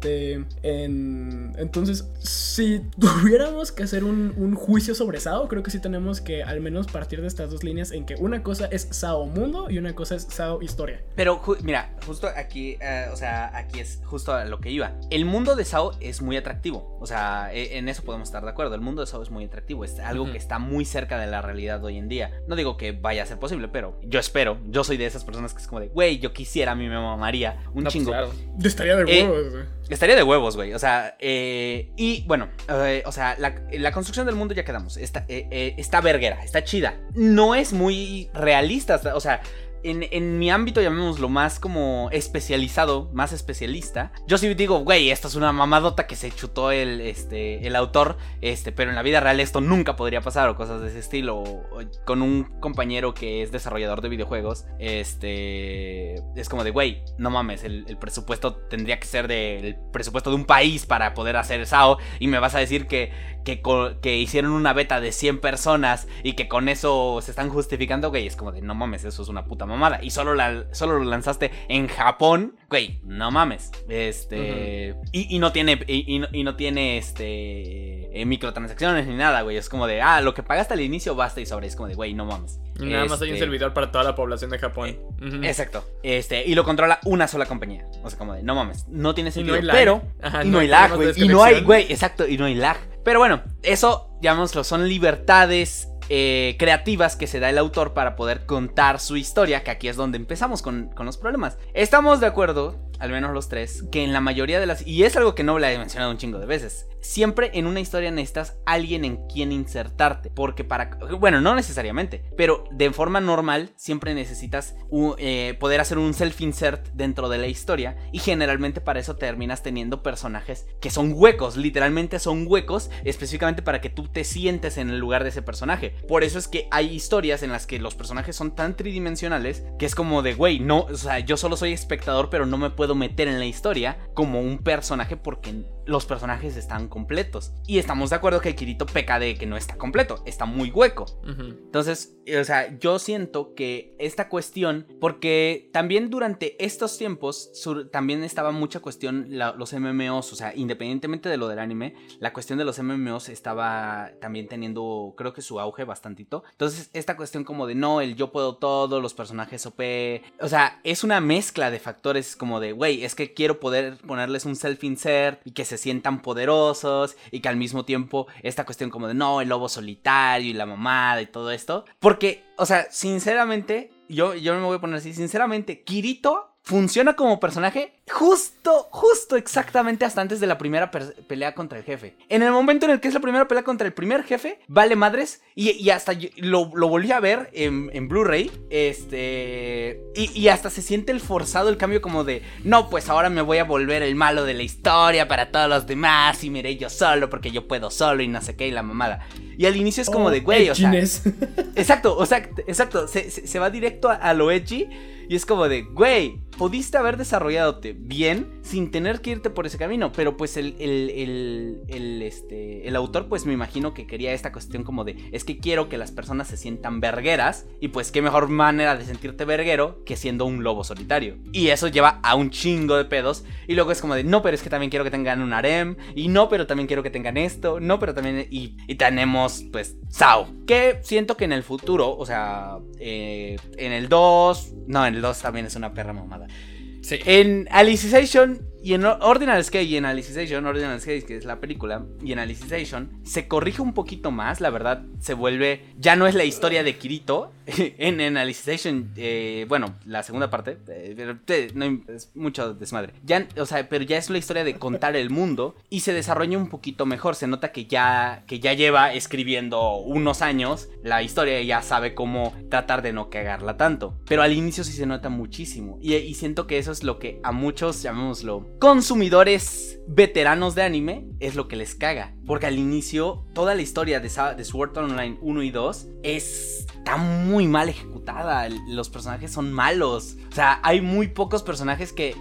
este, en, entonces, si tuviéramos que hacer un, un juicio sobre Sao, creo que sí tenemos que al menos partir de estas dos líneas en que una cosa es Sao mundo y una cosa es Sao historia. Pero ju- mira, justo aquí, eh, o sea, aquí es justo a lo que iba. El mundo de Sao es muy atractivo. O sea, e- en eso podemos estar de acuerdo. El mundo de Sao es muy atractivo. Es algo que está muy cerca de la realidad hoy en día. No digo que vaya a ser posible, pero yo espero. Yo soy de esas personas que es como de, güey, yo quisiera, a mí me mamaría un No, pues, chingo. claro. Estaría de Eh, huevos, güey. Estaría de huevos, güey. O sea, eh, y bueno, eh, o sea, la, construcción del mundo ya quedamos. Está, eh, eh, está verguera, está chida. No es muy realista. O sea, en, en mi ámbito, llamémoslo más como especializado, más especialista. Yo sí digo, güey, esto es una mamadota que se chutó el, este, el autor. Este, pero en la vida real esto nunca podría pasar o cosas de ese estilo. o- con un compañero que es desarrollador de videojuegos, este, es como de, güey, no mames, el, presupuesto tendría que ser del presupuesto de un país para poder hacer SAO y me vas a decir que, que, hicieron una beta de 100 personas y que con eso se están justificando, güey, es como de, no mames, eso es una puta mamada. Y solo, la, solo lo lanzaste en Japón, güey, no mames. Este, y, y no tiene, y, y no, y no tiene, este, eh, microtransacciones ni nada, güey, es como de, ah, lo que pagaste al inicio basta y sobre, es como de, güey, no mames. Nada más hay un Este, servidor para toda la población de Japón. Ujú. Exacto. Este, y lo controla una sola compañía. O sea, como de, no mames, no tiene Y sentido. no hay lag. pero, Ajá, y no, hay lag, güey. Y no hay, güey, exacto, y no hay lag. Pero bueno, eso, llamémoslo, son libertades eh, creativas que se da el autor para poder contar su historia, que aquí es donde empezamos con, con los problemas. Estamos de acuerdo, al menos los tres, que en la mayoría de las... Y es algo que no le he mencionado un chingo de veces. Siempre en una historia necesitas alguien en quien insertarte. Porque para... Bueno, no necesariamente. Pero de forma normal siempre necesitas eh, poder hacer un self-insert dentro de la historia. Y generalmente para eso terminas teniendo personajes que son huecos. Literalmente son huecos. Específicamente para que tú te sientes en el lugar de ese personaje. Por eso es que hay historias en las que los personajes son tan tridimensionales. Que es como de, güey, no... O sea, yo solo soy espectador pero no me puedo meter en la historia como un personaje porque los personajes están completos. Y estamos de acuerdo que Kirito peca de que no está completo, está muy hueco. Entonces, o sea, yo siento que esta cuestión, porque también durante estos tiempos, sur- también estaba mucha cuestión la- los MMOs, o sea, independientemente de lo del anime, la cuestión de los MMOs estaba también teniendo, creo que su auge bastantito. Entonces, esta cuestión como de no, el yo puedo todo, los personajes OP, o sea, es una mezcla de factores como de, güey, es que quiero poder ponerles un self-insert y que se sientan poderosos y que al mismo tiempo esta cuestión como de no, el lobo solitario y la mamada y todo esto. Porque, o sea, sinceramente, yo, yo me voy a poner así, sinceramente, Kirito funciona como personaje justo, justo exactamente hasta antes de la primera pelea contra el jefe. En el momento en el que es la primera pelea contra el primer jefe, vale madres. Y, hasta lo, volví a ver en, Blu-ray. Este. Y, hasta se siente el forzado el cambio como de. No, pues ahora me voy a volver el malo de la historia para todos los demás. Y miré yo solo porque yo puedo solo y no sé qué y la mamada. Y al inicio es como oh, de, güey, o sea. Exacto, o sea, exacto. Se, va directo a, a lo edgy. Y es como de, güey, pudiste haber desarrolladote bien sin tener que irte por ese camino. Pero pues el, el, el, este, el autor, pues me imagino que quería esta cuestión como de, es que quiero que las personas se sientan vergueras. Y pues qué mejor manera de sentirte verguero que siendo un lobo solitario. Y eso lleva a un chingo de pedos. Y luego es como de, no, pero es que también quiero que tengan un harem. Y no, pero también quiero que tengan esto. No, pero también... Y, y tenemos pues Sao. Que siento que en el futuro, o sea, eh, en el 2... No, en el 2 también es una perra mamada. Sí. En Alicization y en Ordinal Scale y en Alicization, Ordinal Scale, que es la película, y en Alicization, se corrige un poquito más, la verdad, se vuelve, ya no es la historia de Kirito, en, en Alicization, eh, bueno, la segunda parte, eh, eh, es mucho desmadre, ya, o sea, pero ya es la historia de contar el mundo, y se desarrolla un poquito mejor, se nota que ya, que ya lleva escribiendo unos años la historia y ya sabe cómo tratar de no cagarla tanto, pero al inicio sí se nota muchísimo, y, y siento que eso es lo que a muchos, llamémoslo, consumidores veteranos de anime es lo que les caga. Porque al inicio, toda la historia de, Sword Art Online 1 y 2 está muy mal ejecutada. Los personajes son malos. O sea, hay muy pocos personajes que,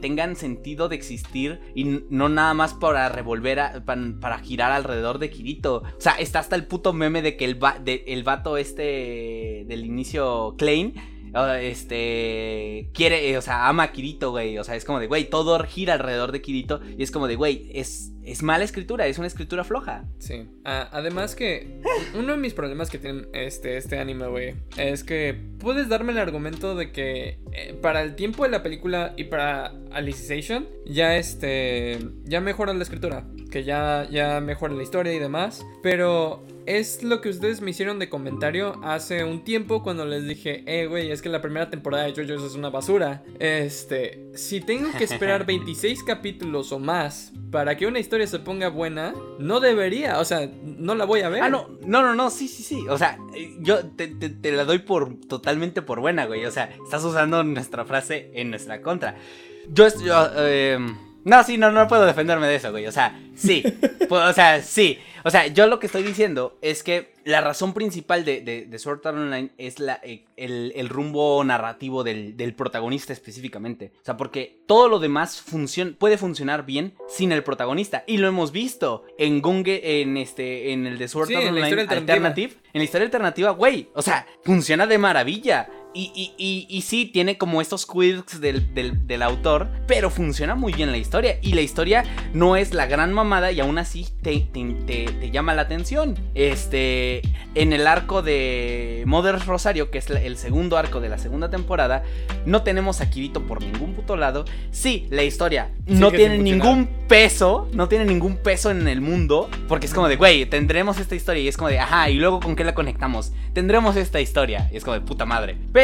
tengan sentido de existir y no nada más para revolver, para, girar alrededor de Kirito. O sea, está hasta el puto meme de que el, el vato este del inicio, Klein este, quiere, eh, o sea, ama a Kirito, güey. O sea, es como de, güey, todo gira alrededor de Kirito. Y es como de, güey, es, es mala escritura, es una escritura floja. Sí. además que uno de mis problemas que tiene este, este anime, güey, es que puedes darme el argumento de que eh, para el tiempo de la película y para Alicization, ya este, ya mejora la escritura. Que ya, ya mejora la historia y demás. Pero es lo que ustedes me hicieron de comentario hace un tiempo cuando les dije, eh, güey, es que la primera temporada de JoJo's es una basura. Este, si tengo que esperar 26 capítulos o más para que una historia se ponga buena, no debería, o sea, no la voy a ver. Ah, no, no, no, no, sí, sí, sí. O sea, yo te, la doy por totalmente por buena, güey. O sea, estás usando nuestra frase en nuestra contra. Yo, yo eh, no, sí, no, no puedo defenderme de eso, güey. O sea, sí. o sea, sí. O sea, yo lo que estoy diciendo es que la razón principal de, de, Sword Art Online es la, eh, el, rumbo narrativo del, protagonista específicamente. O sea, porque todo lo demás puede funcionar bien sin el protagonista. Y lo hemos visto en Gunge, en, este, en el de Sword Art Online Alternative. En la historia alternativa, güey. O sea, funciona de maravilla. Y, y, y, sí, tiene como estos quirks del, del, autor, pero funciona muy bien la historia. Y la historia no es la gran mamada y aún así te, te, llama la atención. Este, en el arco de Mother Rosario, que es el segundo arco de la segunda temporada, no tenemos a Kirito por ningún puto lado. Sí, la historia no tiene ningún peso, no tiene ningún peso en el mundo, porque es como de, güey, tendremos esta historia y es como de, ajá, y luego con qué la conectamos. Tendremos esta historia y es como de puta madre. Pero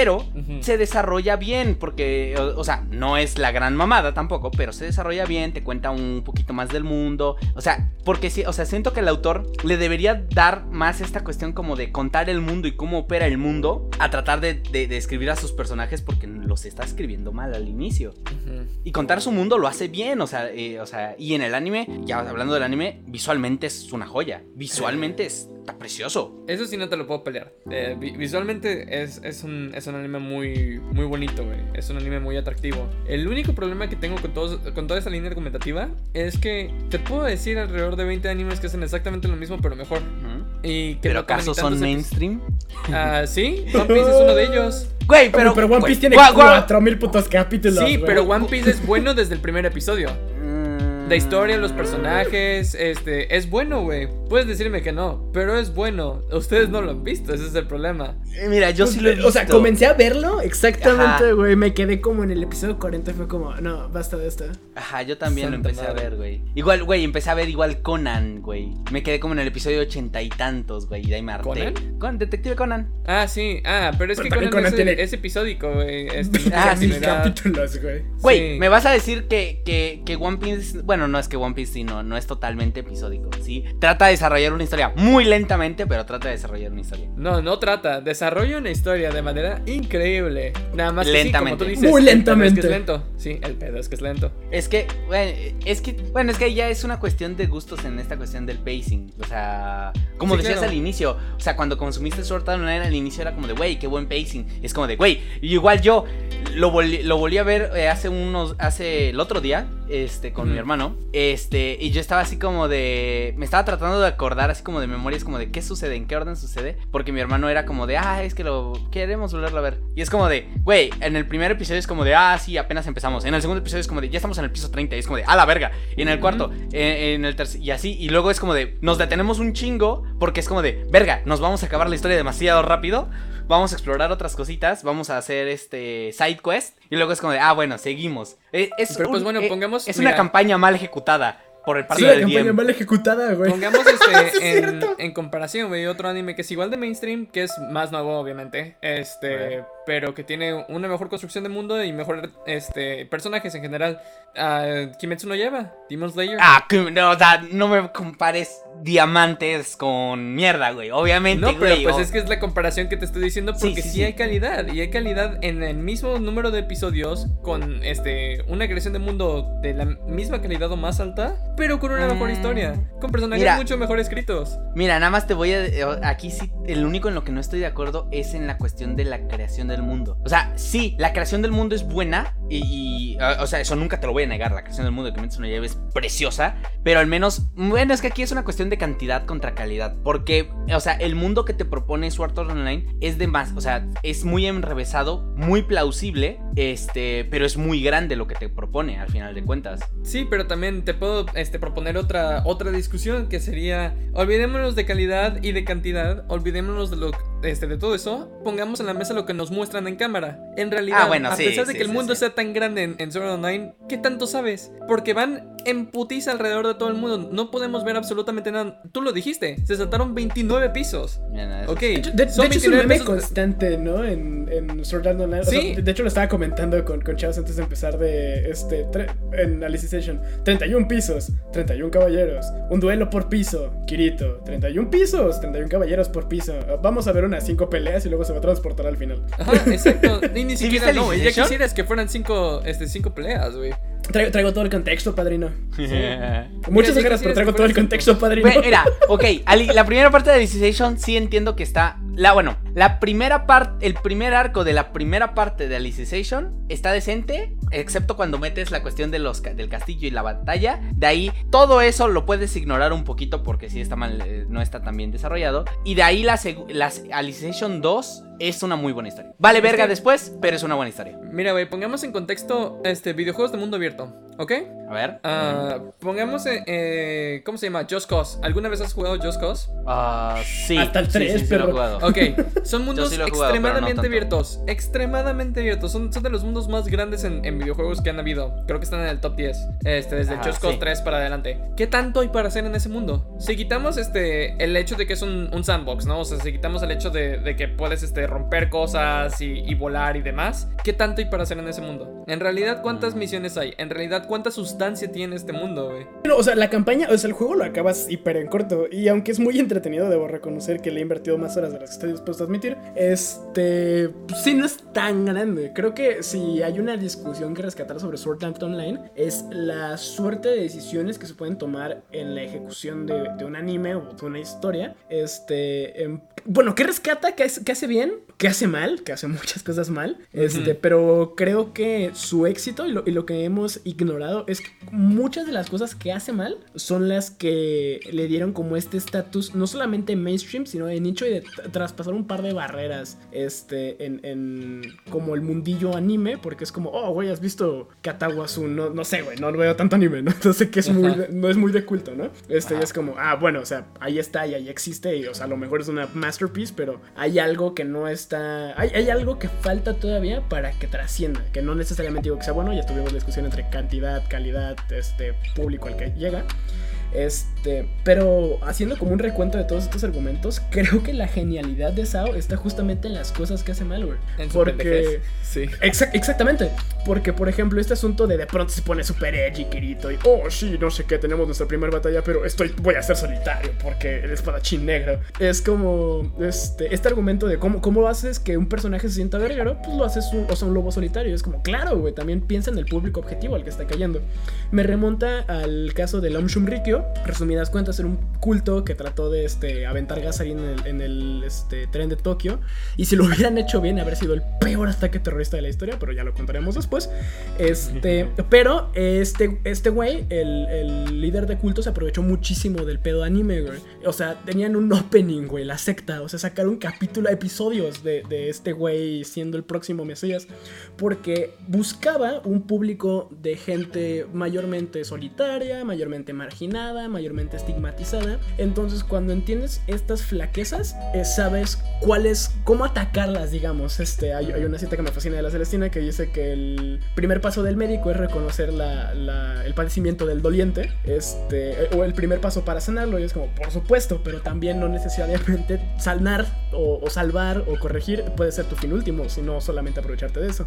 se desarrolla bien, porque, o, sea, no es la gran mamada tampoco, pero se desarrolla bien, te cuenta un poquito más del mundo. O sea, porque sí, o sea, siento que el autor le debería dar más esta cuestión como de contar el mundo y cómo opera el mundo, a tratar de, de, escribir a sus personajes porque los está escribiendo mal al inicio. Y contar su mundo lo hace bien, o sea, eh, o sea, y en el anime, ya hablando del anime, visualmente es una joya. Visualmente es precioso. Eso sí no te lo puedo pelear. Eh, visualmente es, es, un, es un anime muy, muy bonito, güey. Es un anime muy atractivo. El único problema que tengo con, todos, con toda esa línea argumentativa es que te puedo decir alrededor de 20 animes que hacen exactamente lo mismo, pero mejor. y que ¿Pero acaso son mainstream? Ah, sí, One Piece es uno de ellos. Güey, pero, pero One Piece tiene 4000 putos capítulos. Sí, pero One Piece es bueno desde el primer episodio. La historia, los personajes, este, es bueno, güey. Puedes decirme que no, pero es bueno. Ustedes no lo han visto, ese es el problema. Eh, Mira, yo sí lo he visto. O sea, comencé a verlo exactamente, güey. Me quedé como en el episodio 40 y fue como, no, basta de esta. Ajá, yo también lo empecé a ver, güey. Igual, güey, empecé a ver igual Conan, güey. Me quedé como en el episodio ochenta y tantos, güey, y de ahí me harté. ¿Conan? Con Detective Conan. Ah, sí, ah, pero es Pero que Conan, Conan es, tiene- es episódico, güey. Este, Ah, sí, capítulos, güey. Güey, Sí. me vas a decir que, que, que One Piece. Bueno, no es que One Piece sí, no, no es totalmente episódico, ¿sí? Trata de desarrollar una historia muy lentamente, pero trata de desarrollar una historia. No, no trata. Desarrolla una historia de manera increíble. Nada más que sí, Lentamente. como tú dices. Muy el pedo lentamente. Es que es lento. Sí, el pedo es que es lento. Es que, güey, es que, bueno, es que ya es una cuestión de gustos en esta cuestión del pacing. O sea, como Sí, decías claro. al inicio, o sea, cuando consumiste Sword Art Online al inicio era como de, güey, qué buen pacing. Es como de, güey, igual yo lo volví, lo volví a ver eh, hace unos, hace el otro día, este, con mi hermano, este, y yo estaba así como de, me estaba tratando de acordar así como de memorias, como de qué sucede, en qué orden sucede, porque mi hermano era como de, ah, es que lo queremos volverlo a ver. Y es como de, güey, en el primer episodio es como de, ah, sí, apenas empezamos. En el segundo episodio es como de, ya estamos en el piso 30, y es como de, a la verga. Y en el cuarto, eh, en el tercer, y así, y luego es como de, nos detenemos un chingo, porque es como de, verga, nos vamos a acabar la historia demasiado rápido. Vamos a explorar otras cositas, vamos a hacer este side quest y luego es como de, ah, bueno, seguimos. Eh, Es, Pero, pues, bueno, eh, pongamos- es mira. una campaña mal ejecutada por el Es parte una del campaña DM. mal ejecutada, güey. Pongamos Sí, este es en, comparación, güey, otro anime que es igual de mainstream, que es más nuevo, obviamente. Este. Pero que tiene una mejor construcción de mundo y mejor este personajes en general. Ah, Kimetsu no lleva, Demon Slayer. Ah, no, o sea, no me compares diamantes con mierda, güey. Obviamente, No, pero güey. pues o- es que es la comparación que te estoy diciendo porque sí, sí, sí. hay calidad y hay calidad en el mismo número de episodios con este una creación de mundo de la misma calidad o más alta, pero con una mejor Mm. historia, con personajes Mira. mucho mejor escritos. Mira, nada más te voy a. Aquí sí, el único en lo que no estoy de acuerdo es en la cuestión de la creación del mundo. O sea, sí, la creación del mundo es buena. Y. o sea, eso nunca te lo voy a negar. La creación del mundo de Kimetsu no Yaiba es preciosa. Pero al menos. Bueno, es que aquí es una cuestión de cantidad contra calidad. Porque, o sea, el mundo que te propone Sword Art Online es de más. O sea, es muy enrevesado, muy plausible. Este. Pero es muy grande lo que te propone, al final de cuentas. Sí, pero también te puedo este, proponer otra, otra discusión que sería, olvidémonos de calidad y de cantidad, olvidémonos de, lo, este, de todo eso, pongamos en la mesa lo que nos muestran en cámara. En realidad, Ah, bueno, a sí, pesar de sí, que el mundo sí. sea tan grande en, en Sword Art Online, ¿qué tanto sabes? Porque van en putiza alrededor de todo el mundo, no podemos ver absolutamente nada. Tú lo dijiste, se saltaron 29 pisos. Mira, eso Ok, De hecho, de- de son hecho, es un 29 meme pesos- constante, ¿no? En, en Sword Art Online. O sea, de hecho, lo estaba comentando con, con chavos antes de empezar de este tre- en Alicization. 31 pisos, 31 caballeros. Un duelo por piso, Kirito. 31 pisos, 31 caballeros por piso. Vamos a ver unas 5 peleas y luego se va a transportar al final. Ajá, exacto. Ni ¿Sí siquiera no, ya quisieras que fueran cinco, este, cinco peleas, güey. Traigo, traigo todo el contexto, padrino. es. Muchas ya gracias, pero traigo todo el contexto, padrino. Güey, mira, ok, Ali- la primera parte de Alicization sí entiendo que está. La, bueno, la primera parte, el primer arco de la primera parte de Alicization está decente, excepto cuando metes la cuestión de los, del castillo y la batalla. De ahí, todo eso lo puedes ignorar un poquito porque sí está mal, eh, no está tan bien desarrollado. Y de ahí, la, las Alicization 2 es una muy buena historia. Vale verga después, pero es una buena historia. Mira, güey, pongamos en contexto este videojuegos de mundo abierto, ¿ok? A ver. Ah, pongamos, eh, eh, ¿cómo se llama? Just Cause. ¿Alguna vez has jugado Just Cause? Ah, sí. Hasta el sí, tres, sí, sí, lo he jugado. Ok, son mundos sí lo he jugado, pero no extremadamente abiertos. Extremadamente abiertos. Son, son de los mundos más grandes en, en videojuegos que han habido. Creo que están en el top 10. Este, desde Just Cause sí. 3 para adelante. ¿Qué tanto hay para hacer en ese mundo? Si quitamos este el hecho de que es un, un sandbox, ¿no? O sea, si quitamos el hecho de, de que puedes este, romper cosas y, y volar y demás, ¿qué tanto hay para hacer en ese mundo? En realidad, ¿cuántas misiones hay? En realidad, ¿cuánta sustancia tiene este mundo, güey? Bueno, o sea, la campaña, o sea, el juego lo acabas hiper en corto. Y aunque es muy entretenido, debo reconocer que le he invertido más horas de las que estoy dispuesto a admitir. Este. pues, sí, no es tan grande. Creo que si hay una discusión que rescatar sobre Sword Art Online, es la suerte de decisiones que se pueden tomar en la ejecución de, de un anime o de una historia. Este. em, bueno, ¿qué rescata? ¿Qué hace, qué hace bien? que hace mal, que hace muchas cosas mal, este, pero creo que su éxito y lo, y lo que hemos ignorado es que muchas de las cosas que hace mal son las que le dieron como este estatus, no solamente mainstream, sino de nicho y de traspasar un par de barreras, este, en, en como el mundillo anime, porque es como, oh, güey, has visto Katawasu, no, no sé, güey, no veo tanto anime, ¿no? Entonces que es muy, no es muy de culto, ¿no? Este, y es como, ah, bueno, o sea, ahí está y ahí existe, y o sea, a lo mejor es una masterpiece, pero hay algo que no está, hay, hay algo que falta todavía para que trascienda, que no necesariamente digo que sea bueno, ya tuvimos la discusión entre cantidad, calidad, este, público al que llega. Este, pero haciendo como un recuento de todos estos argumentos, creo que la genialidad de Sao está justamente en las cosas que hace Malware. En porque pendejez. Sí. Exa- exactamente, porque por ejemplo este asunto de de pronto se pone super edgy Kirito y oh sí, no sé qué, tenemos nuestra primera batalla, pero estoy voy a ser solitario porque el espadachín negro. Es como este este argumento de cómo cómo haces que un personaje se sienta verguero, pues lo haces un, o sea, un lobo solitario, es como claro, güey, también piensa en el público objetivo al que está cayendo. Me remonta al caso del Om Shumrikyo, resumidas cuentas, era un culto que trató de este aventar en el, en el este, tren de Tokio y si lo hubieran hecho bien haber sido el peor ataque terrorista de la historia, pero ya lo contaremos después. Este, pero este este güey, el, el líder de culto se aprovechó muchísimo del pedo anime, güey. O sea, tenían un opening, güey, la secta, o sea, sacaron capítulo, episodios de, de este güey siendo el próximo Mesías porque buscaba un público de gente mayormente solitaria, mayormente mayormente estigmatizada. Entonces, cuando entiendes estas flaquezas, eh, sabes cuáles, cómo atacarlas, digamos. Este, hay, una cita que me fascina de la Celestina que dice que el primer paso del médico es reconocer la- el padecimiento del doliente, este, eh, o el primer paso para sanarlo. Y es como, por supuesto, pero también no necesariamente sanar o, salvar o corregir puede ser tu fin último, sino solamente aprovecharte de eso.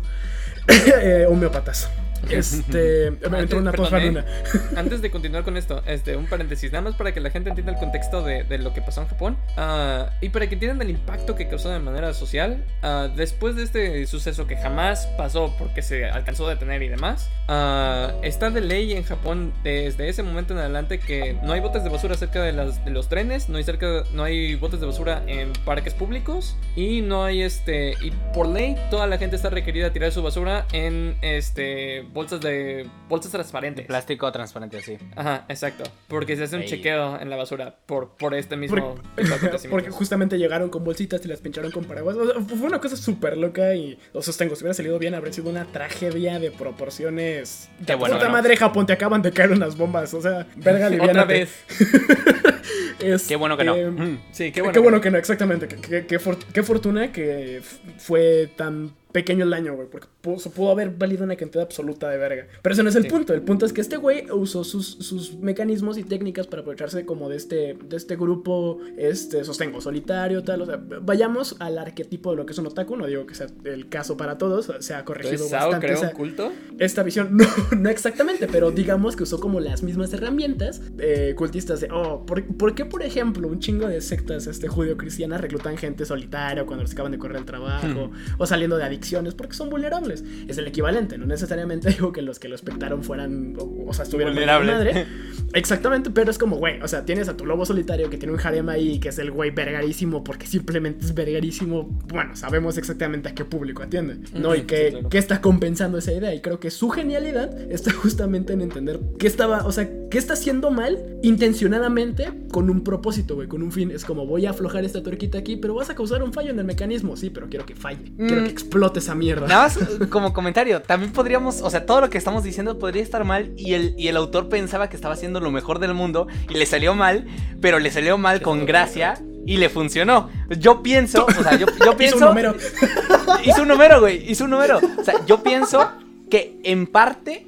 eh, homeópatas. Este. Me entró una posfan ¿eh? Antes de continuar con esto, este, un paréntesis, nada más para que la gente entienda el contexto de, de lo que pasó en Japón ah, y para que entiendan el impacto que causó de manera social. ah, después de este suceso que jamás pasó porque se alcanzó a detener y demás, ah, está de ley en Japón desde ese momento en adelante que no hay botes de basura cerca de, las, de los trenes, no hay, cerca, no hay botes de basura en parques públicos y no hay este. Y por ley, toda la gente está requerida a tirar su basura en este bolsas de bolsas transparentes. Plástico transparente, así. Ajá, exacto. Porque se hace un Ey. chequeo en la basura por, por este mismo Porque, porque justamente llegaron con bolsitas y las pincharon con paraguas. O sea, fue una cosa súper loca y lo sostengo. Si hubiera salido bien, habría sido una tragedia de proporciones. Qué bueno, Puta ¿no? madre, Japón, te acaban de caer unas bombas. O sea, verga, Otra liviánate. vez. Qué bueno que no. Mm. Sí, Qué bueno, que no, exactamente. Qué, qué- qué for- qué fortuna que fue tan pequeño el daño, güey. Porque pudo, haber valido una cantidad absoluta de verga. Pero ese no es el Sí. punto. El punto es que este güey usó sus, sus mecanismos y técnicas para aprovecharse como de este, de este grupo, este, sostengo, solitario, tal. O sea, vayamos al arquetipo de lo que es un otaku. No digo que sea el caso para todos. Se ha corregido Entonces, bastante. un esa- culto. esta visión, no, no exactamente, pero digamos que usó como las mismas herramientas eh, cultistas de, oh, ¿por, por qué, por ejemplo, un chingo de sectas este, judío-cristianas reclutan gente solitaria cuando les acaban de correr el trabajo o saliendo de adicciones? Porque son vulnerables. Es el equivalente, no necesariamente digo que los que lo espectaron fueran, o, o sea, estuvieran Vulnerables. madre. Exactamente, pero es como, güey, o sea, tienes a tu lobo solitario que tiene un harem ahí, que es el güey vergarísimo, porque simplemente es vergarísimo. Bueno, sabemos exactamente a qué público atiende, ¿no? Y que, sí, claro. que está compensando esa idea. Y creo que su genialidad está justamente en entender qué estaba, o sea, qué está haciendo mal intencionadamente con un propósito, güey, con un fin. Es como voy a aflojar esta tuerquita aquí, pero vas a causar un fallo en el mecanismo. Sí, pero quiero que falle. Quiero Mm. que explote esa mierda. Nada más eh, como comentario, también podríamos, o sea, todo lo que estamos diciendo podría estar mal y el, y el autor pensaba que estaba haciendo lo mejor del mundo y le salió mal, pero le salió mal con gracia y le funcionó. Yo pienso, o sea, yo, yo Hizo pienso... un número. Hizo un número, güey, hizo un número. O sea, yo pienso que en parte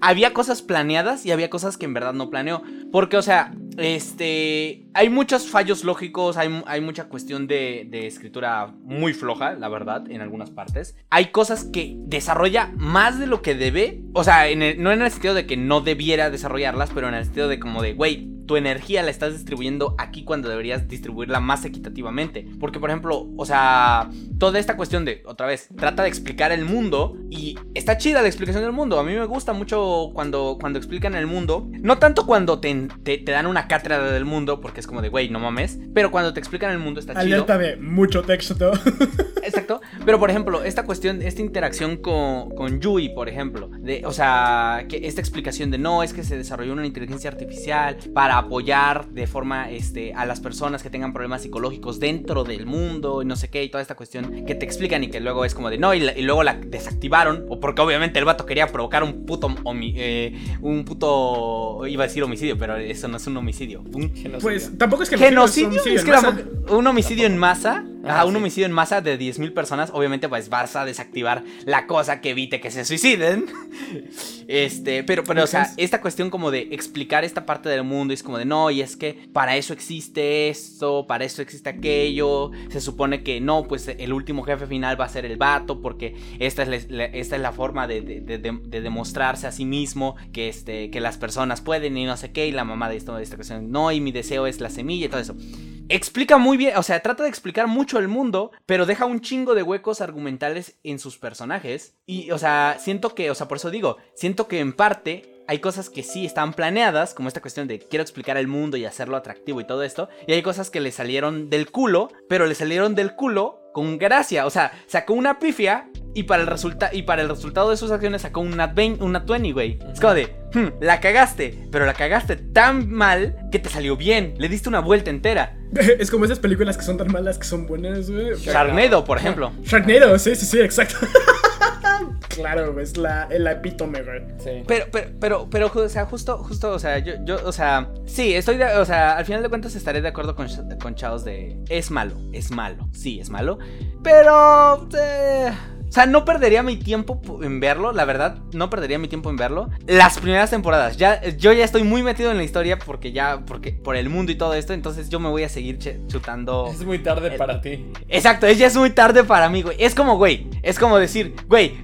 había cosas planeadas y había cosas que en verdad no planeó. Porque, o sea, este. Hay muchos fallos lógicos, hay, hay mucha cuestión de, escritura muy floja, la verdad, en algunas partes. Hay cosas que desarrolla más de lo que debe. O sea, no en el sentido de que no debiera desarrollarlas, pero en el sentido de como de, güey, tu energía la estás distribuyendo aquí cuando deberías distribuirla más equitativamente. Porque, por ejemplo, o sea, toda esta cuestión de, otra vez, trata de explicar el mundo y está chida la explicación del mundo. A mí me gusta mucho cuando, cuando explican el mundo. No tanto cuando te, te, dan una cátedra del mundo, porque es como de, güey, no mames. Pero cuando te explican el mundo está chido. Alerta de mucho texto. Exacto. Pero, por ejemplo, esta cuestión, esta interacción con, con Yui, por ejemplo. De, o sea, que esta explicación de no, es que se desarrolló una inteligencia artificial para apoyar de forma este, a las personas que tengan problemas psicológicos dentro del mundo y no sé qué, y toda esta cuestión que te explican y que luego es como de no, y, luego la desactivaron, o porque obviamente el vato quería provocar un puto, eh, un puto, iba a decir homicidio, pero eso no es un homicidio. Un pues tampoco es que genocidio, es, que un homicidio en masa a un homicidio en masa de 10.000 personas, obviamente pues vas a desactivar la cosa que evite que se suiciden. Este, pero, pero, o sea, esta cuestión como de explicar esta parte del mundo es como de no, y es que para eso existe esto, para eso existe aquello. Se supone que no, pues el último jefe final va a ser el vato, porque esta es la, esta es la forma de, demostrarse a sí mismo que, este, que las personas pueden y no sé qué, y la mamá de, esto, de esta cuestión, no, y mi deseo es la semilla y todo eso explica muy bien, o sea, trata de explicar el mundo, pero deja un chingo de huecos argumentales en sus personajes. Y, o sea, siento que, o sea, por eso digo, siento que en parte hay cosas que sí están planeadas, como esta cuestión de quiero explicar el mundo y hacerlo atractivo y todo esto, y hay cosas que le salieron del culo, pero le salieron del culo con gracia, o sea, sacó una pifia y para el, resulta y para el resultado de sus acciones sacó una, 20, una 20, güey. Es como de, hmm, la cagaste, pero la cagaste tan mal que te salió bien, le diste una vuelta entera. Es como esas películas que son tan malas que son buenas, güey. Sharknado, por ejemplo. Sharknado, sí, sí, sí, exacto. claro, es la, el epítome, güey. Sí. Pero, pero, pero, pero, o sea, justo, justo, o sea, yo, yo, o sea, sí, estoy de, o sea, al final de cuentas estaré de acuerdo con, con Chaos de, es malo, es malo, sí, es malo, pero, eh, o sea, no perdería mi tiempo en verlo, la verdad, no perdería mi tiempo en verlo. Las primeras temporadas, ya, yo ya estoy muy metido en la historia porque ya, porque por el mundo y todo esto, entonces yo me voy a seguir chutando. Es muy tarde para ti. Exacto, es ya es muy tarde para mí, güey. Es como, güey, es como decir, güey,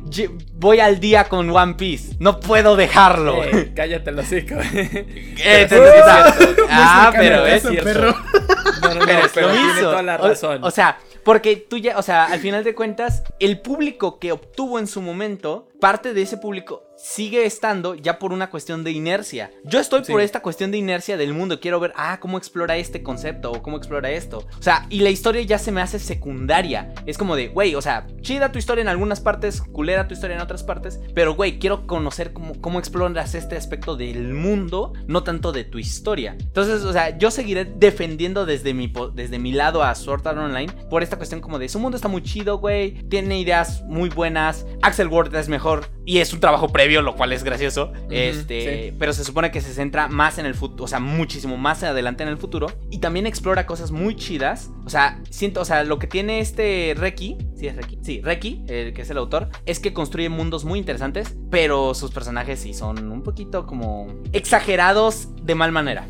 voy al día con One Piece, no puedo dejarlo. Eh, cállate los hocico. eh, ah, pero es cierto. Perro. No, no, no, pero, tiene toda la razón. o sea, porque tú ya, o sea, al final de cuentas, el público que obtuvo en su momento, parte de ese público sigue estando ya por una cuestión de inercia. Yo estoy por esta cuestión de inercia del mundo. Quiero ver, ah, cómo explora este concepto o cómo explora esto. O sea, y la historia ya se me hace secundaria. Es como de, güey, o sea, chida tu historia en algunas partes, culera tu historia en otras partes. Pero, güey, quiero conocer cómo, cómo exploras este aspecto del mundo, no tanto de tu historia. Entonces, o sea, yo seguiré defendiendo desde mi, desde mi lado a Sword Art Online por esta cuestión como de, su mundo está muy chido, güey. Tiene ideas muy buenas. Axel Ward es mejor y es un trabajo previo lo cual es gracioso. este, pero se supone que se centra más en el futuro, o sea, muchísimo más adelante en el futuro y también explora cosas muy chidas. O sea, siento, o sea, lo que tiene este Reki, sí es Reki, sí, Reki, el que es el autor, es que construye mundos muy interesantes, pero sus personajes sí son un poquito como exagerados de mal manera.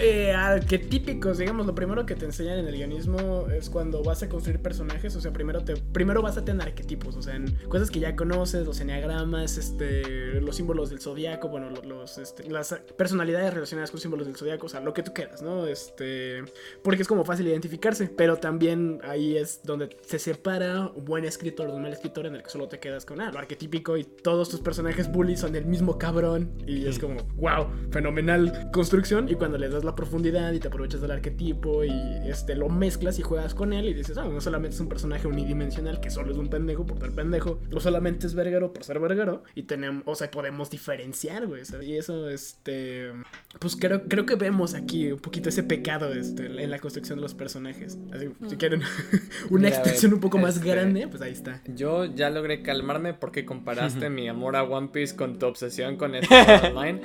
Eh, arquetípicos, digamos, lo primero que te enseñan en el guionismo es cuando vas a construir personajes, o sea, primero te primero vas a tener arquetipos, o sea, en cosas que ya conoces, los enneagramas, este los símbolos del zodiaco, bueno, los, este, las personalidades relacionadas con símbolos del zodiaco, o sea, lo que tú quieras, ¿no? Este, porque es como fácil identificarse, pero también ahí es donde se separa un buen escritor de un mal escritor en el que solo te quedas con ah, lo arquetípico y todos tus personajes bullies son el mismo cabrón y es como, wow, fenomenal construcción y cuando le das la profundidad y te aprovechas del arquetipo y este, lo mezclas y juegas con él y dices, ah, no solamente es un personaje unidimensional que solo es un pendejo por ser pendejo, no solamente es verguero por ser verguero y tenemos o sea, podemos diferenciar, güey. Y eso, este, pues creo, creo que vemos aquí un poquito ese pecado este, en la construcción de los personajes. Así, si quieren una extensión un poco más este, grande, pues ahí está. Yo ya logré calmarme porque comparaste mi amor a One Piece con tu obsesión con esto online.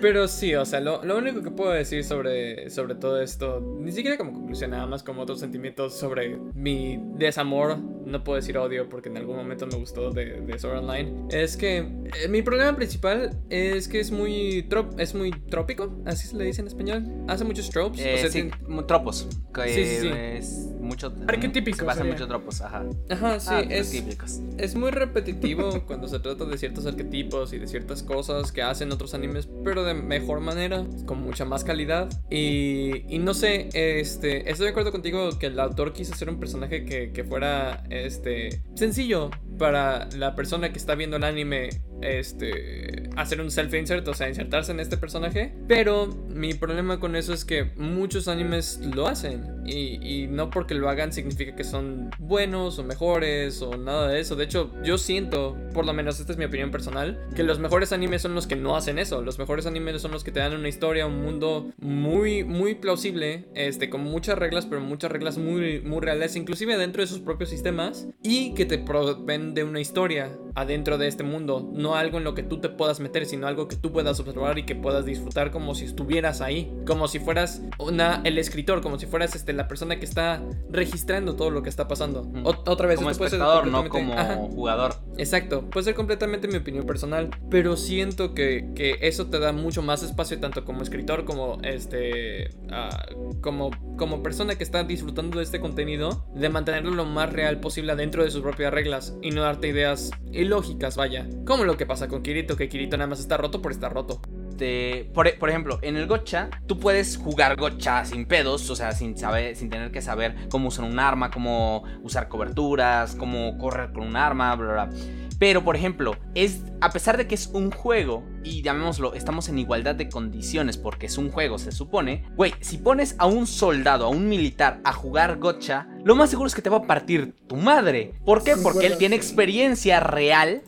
Pero sí, o sea, lo, único que puedo decir sobre, sobre todo esto, ni siquiera como conclusión, nada más como otros sentimientos sobre mi desamor, no puedo decir odio porque en algún momento me gustó de, de Sword Online, es que eh, mi problema principal es que es muy, trop, es muy trópico, así se le dice en español, hace muchos tropes. Eh, sí, tropos. sí, sí, sí mucho. Arquetípicos, Se basa en sería. muchos tropos, ajá. Ajá, sí, Ah, es, arquetípicos. es muy repetitivo cuando se trata de ciertos arquetipos y de ciertas cosas que hacen otros animes, pero de mejor manera, con mucha más calidad. Y, y no sé, este, estoy de acuerdo contigo que el autor quiso hacer un personaje que, que fuera este, sencillo para la persona que está viendo el anime. Este, hacer un self-insert, o sea, insertarse en este personaje. Pero mi problema con eso es que muchos animes lo hacen. Y, y no porque lo hagan significa que son buenos o mejores o nada de eso. De hecho, yo siento, por lo menos esta es mi opinión personal, que los mejores animes son los que no hacen eso. Los mejores animes son los que te dan una historia, un mundo muy, muy plausible, este, con muchas reglas, pero muchas reglas muy, muy reales, inclusive dentro de sus propios sistemas, y que te proveen de una historia adentro de este mundo. No algo en lo que tú te puedas meter, sino algo que tú puedas observar y que puedas disfrutar como si estuvieras ahí. Como si fueras una, el escritor, como si fueras este, la persona que está registrando todo lo que está pasando. Otra vez, Como esto puede ser espectador, no como Ajá. jugador. Exacto, puede ser completamente mi opinión personal, pero siento que, que eso te da mucho más espacio tanto como escritor como este ah, como, como persona que está disfrutando de este contenido, de mantenerlo lo más real posible dentro de sus propias reglas y no darte ideas ilógicas, vaya. Como lo que pasa con Kirito, que Kirito nada más está roto por estar roto. Este, por, por ejemplo, en el gocha, tú puedes jugar gocha sin pedos, o sea, sin saber, sin tener que saber cómo usar un arma, cómo usar coberturas, cómo correr con un arma, bla. bla. Pero, por ejemplo, es a pesar de que es un juego y llamémoslo, estamos en igualdad de condiciones porque es un juego, se supone. Güey, si pones a un soldado, a un militar a jugar gocha, lo más seguro es que te va a partir tu madre. ¿Por qué? Porque él tiene experiencia real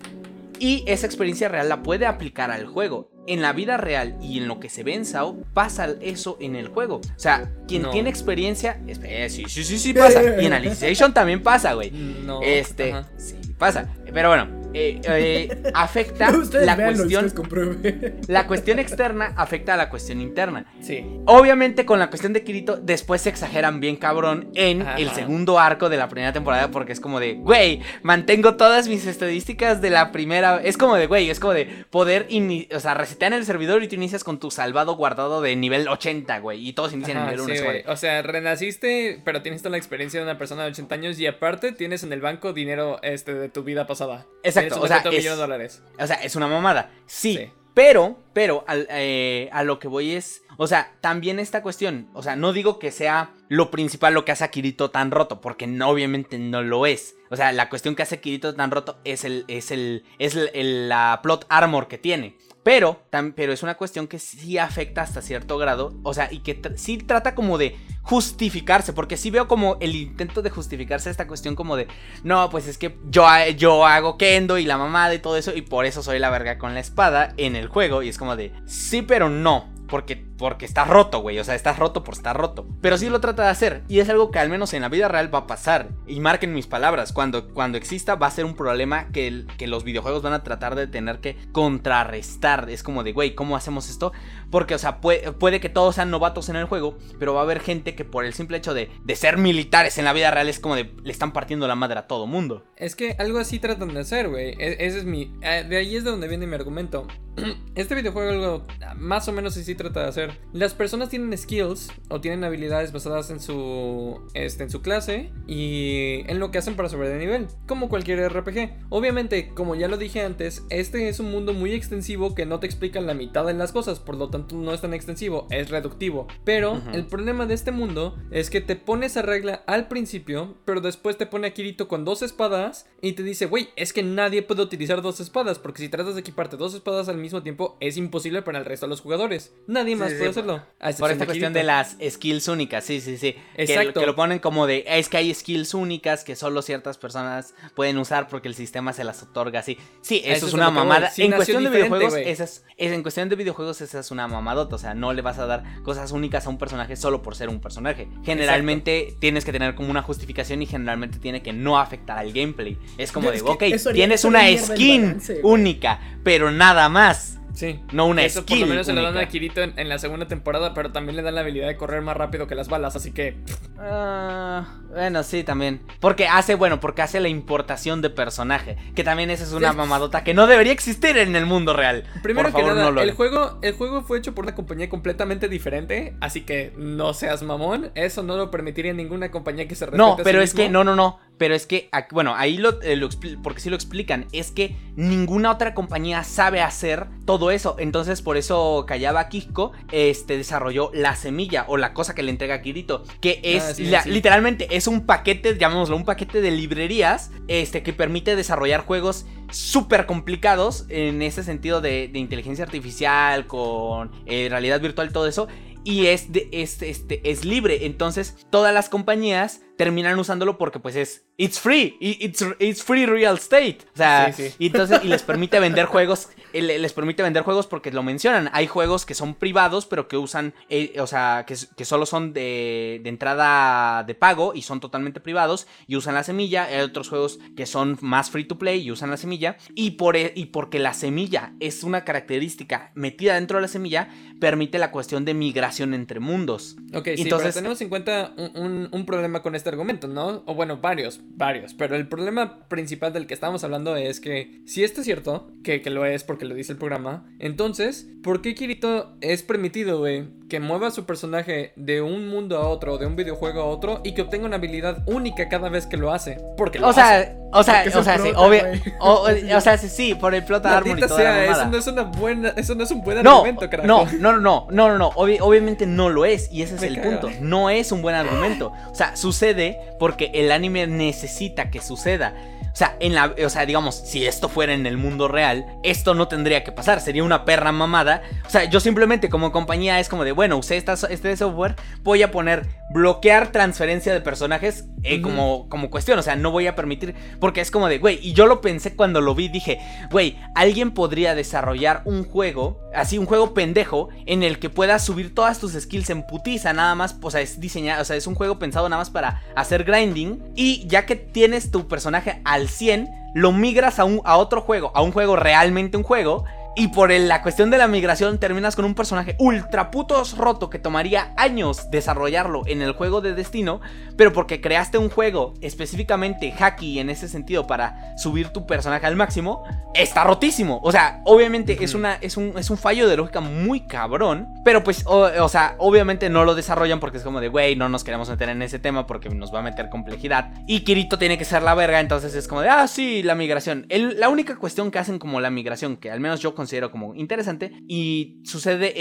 y esa experiencia real la puede aplicar al juego. En la vida real y en lo que se ve en SAO, pasa eso en el juego. O sea, quien No. tiene experiencia. espe- sí, sí, sí, sí pasa. Y en Alicization también pasa, güey. No. Este, ajá. sí, pasa. Pero bueno, eh, eh, afecta Ustedes la véanlo, cuestión. La cuestión externa afecta a la cuestión interna. Sí. Obviamente con la cuestión de Kirito después se exageran bien cabrón en Ajá. el segundo arco de la primera temporada porque es como de, güey, mantengo todas mis estadísticas de la primera, es como de, güey, es como de poder, o sea, resetean el servidor y tú inicias con tu salvado guardado de nivel 80, güey, y todos inician en Ajá, nivel 1. sí. O sea, renaciste, pero tienes toda la experiencia de una persona de 80 años y aparte tienes en el banco dinero este de tu vida pasada. Exacto, Tienes o sea, es- de dólares. O sea, es una mamada. Sí. Sí. Pero, pero, al- eh, a lo que voy es. O sea, también esta cuestión. O sea, no digo que sea lo principal lo que hace a Kirito tan roto. Porque no, obviamente no lo es. O sea, la cuestión que hace a Kirito tan roto es el. es el. es el- el- la plot armor que tiene. Pero, pero es una cuestión que sí afecta hasta cierto grado. O sea, y que sí trata como de justificarse. Porque sí veo como el intento de justificarse esta cuestión como de. No, pues es que yo, yo hago kendo y la mamada y todo eso. Y por eso soy la verga con la espada en el juego. Y es como de. Sí, pero no. Porque, porque está roto, güey. O sea, estás roto por estar roto. Pero sí lo trata de hacer. Y es algo que al menos en la vida real va a pasar. Y marquen mis palabras. Cuando, cuando exista va a ser un problema que, que los videojuegos van a tratar de tener que contrarrestar. Es como de, güey, ¿cómo hacemos esto? Porque, o sea, puede, puede que todos sean novatos en el juego. Pero va a haber gente que por el simple hecho de, de ser militares en la vida real es como de, le están partiendo la madre a todo mundo. Es que algo así tratan de hacer, güey. E- ese es mi. eh, De ahí es de donde viene mi argumento. Este videojuego algo más o menos así trata de hacer. Las personas tienen skills o tienen habilidades basadas en su. Este, en su clase. Y en lo que hacen para subir de nivel. Como cualquier RPG. Obviamente, como ya lo dije antes, este es un mundo muy extensivo que no te explica la mitad de las cosas. Por lo tanto, no es tan extensivo, es reductivo. Pero el problema de este mundo es que te pone esa regla al principio, pero después te pone a Kirito con dos espadas y te dice, güey, es que nadie puede utilizar dos espadas, porque si tratas de equiparte dos espadas al mismo tiempo, es imposible para el resto de los jugadores. Nadie más Sí, hacerlo. Por excepción esta cuestión de las skills únicas, sí, sí, sí. Que, Exacto. que lo ponen como de, es que hay skills únicas que solo ciertas personas pueden usar porque el sistema se las otorga así. Sí, eso, Eso es una mamada. Sí en cuestión de videojuegos, güey. esa es, es- en cuestión de videojuegos, esa es una mamadota. O sea, no le vas a dar cosas únicas a un personaje solo por ser un personaje. Generalmente tienes que tener como una justificación y generalmente tiene que no afectar al gameplay. Es como Yo- de, es que ok, tienes una skin única, pero nada más. Sí. No una Eso por lo menos se lo dan a Kirito en, en la segunda temporada, pero también le dan la habilidad de correr más rápido que las balas, así que. Ah, bueno, sí, también. Porque hace, bueno, porque hace la importación de personaje. Que también esa es una Sí. mamadota que no debería existir en el mundo real. Primero Por favor, que nada, no lo el juego, el juego fue hecho por una compañía completamente diferente, así que no seas mamón. Eso no lo permitiría ninguna compañía que se respete No, a sí pero es que, no, no, no. Pero es que, bueno, ahí lo, eh, lo porque sí lo explican. Es que ninguna otra compañía sabe hacer todo eso. Entonces, por eso Kayaba Kiko este, desarrolló la semilla o la cosa que le entrega a Kirito. Que es, Ah, sí, la- sí. literalmente, es un paquete, llamémoslo, un paquete de librerías este, que permite desarrollar juegos súper complicados en ese sentido de, de inteligencia artificial, con eh, realidad virtual, todo eso. Y es, de, es, este, es libre. Entonces, todas las compañías terminan usándolo porque pues es it's free it's, it's free real estate o sea Sí, sí. y entonces y les permite vender juegos les permite vender juegos porque lo mencionan hay juegos que son privados pero que usan eh, o sea que, que solo son de, de entrada de pago y son totalmente privados y usan la semilla hay otros juegos que son más free to play y usan la semilla y por e- y porque la semilla es una característica metida dentro de la semilla permite la cuestión de migración entre mundos Ok, sí, Entonces- pero tenemos en cuenta un, un- un problema con este argumento, ¿no? O bueno, varios, varios. Pero el problema principal del que estamos hablando es que si esto es cierto, que, que lo es porque lo dice el programa, entonces, ¿por qué Kirito es permitido, güey, que mueva su personaje de un mundo a otro, de un videojuego a otro, y que obtenga una habilidad única cada vez que lo hace? Porque lo O hace. sea, o sea, Porque o se sea, sí, obvio. O, o- o sea, sí, sí, por el plot armor y toda la sea, eso no es una buena, eso no es un buen No, argumento, carajo. no, no, no, no, no, no, obvi- obviamente no lo es y ese es Me el punto. No es un buen argumento. O sea, sucede porque el anime necesita que suceda. O sea, en la, o sea, digamos, si esto fuera en el mundo real, esto no tendría que pasar, sería una perra mamada. O sea, yo simplemente como compañía es como de, bueno, usé esta, este software, voy a poner bloquear transferencia de personajes eh, como, como cuestión, o sea, no voy a permitir, porque es como de, güey, y yo lo pensé cuando lo vi, dije, güey, alguien podría desarrollar un juego, así un juego pendejo, en el que puedas subir todas tus skills en putiza, nada más, o sea, es diseñado, o sea, es un juego pensado nada más para hacer grinding, y ya que tienes tu personaje al 100, lo migras a, un, a otro juego, a un juego realmente un juego, y por el- la cuestión de la migración terminas con un personaje ultra putos roto que tomaría años desarrollarlo en el juego de destino, pero porque creaste un juego específicamente hacky en ese sentido para subir tu personaje al máximo, está rotísimo. O sea, obviamente es, una, es, un, es un fallo de lógica muy cabrón, pero pues, o, o sea, obviamente no lo desarrollan porque es como de, güey, no nos queremos meter en ese tema porque nos va a meter complejidad. Y Kirito tiene que ser la verga, entonces es como de, ah, sí, la migración. El- la única cuestión que hacen como la migración, que al menos yo considero como interesante, y sucede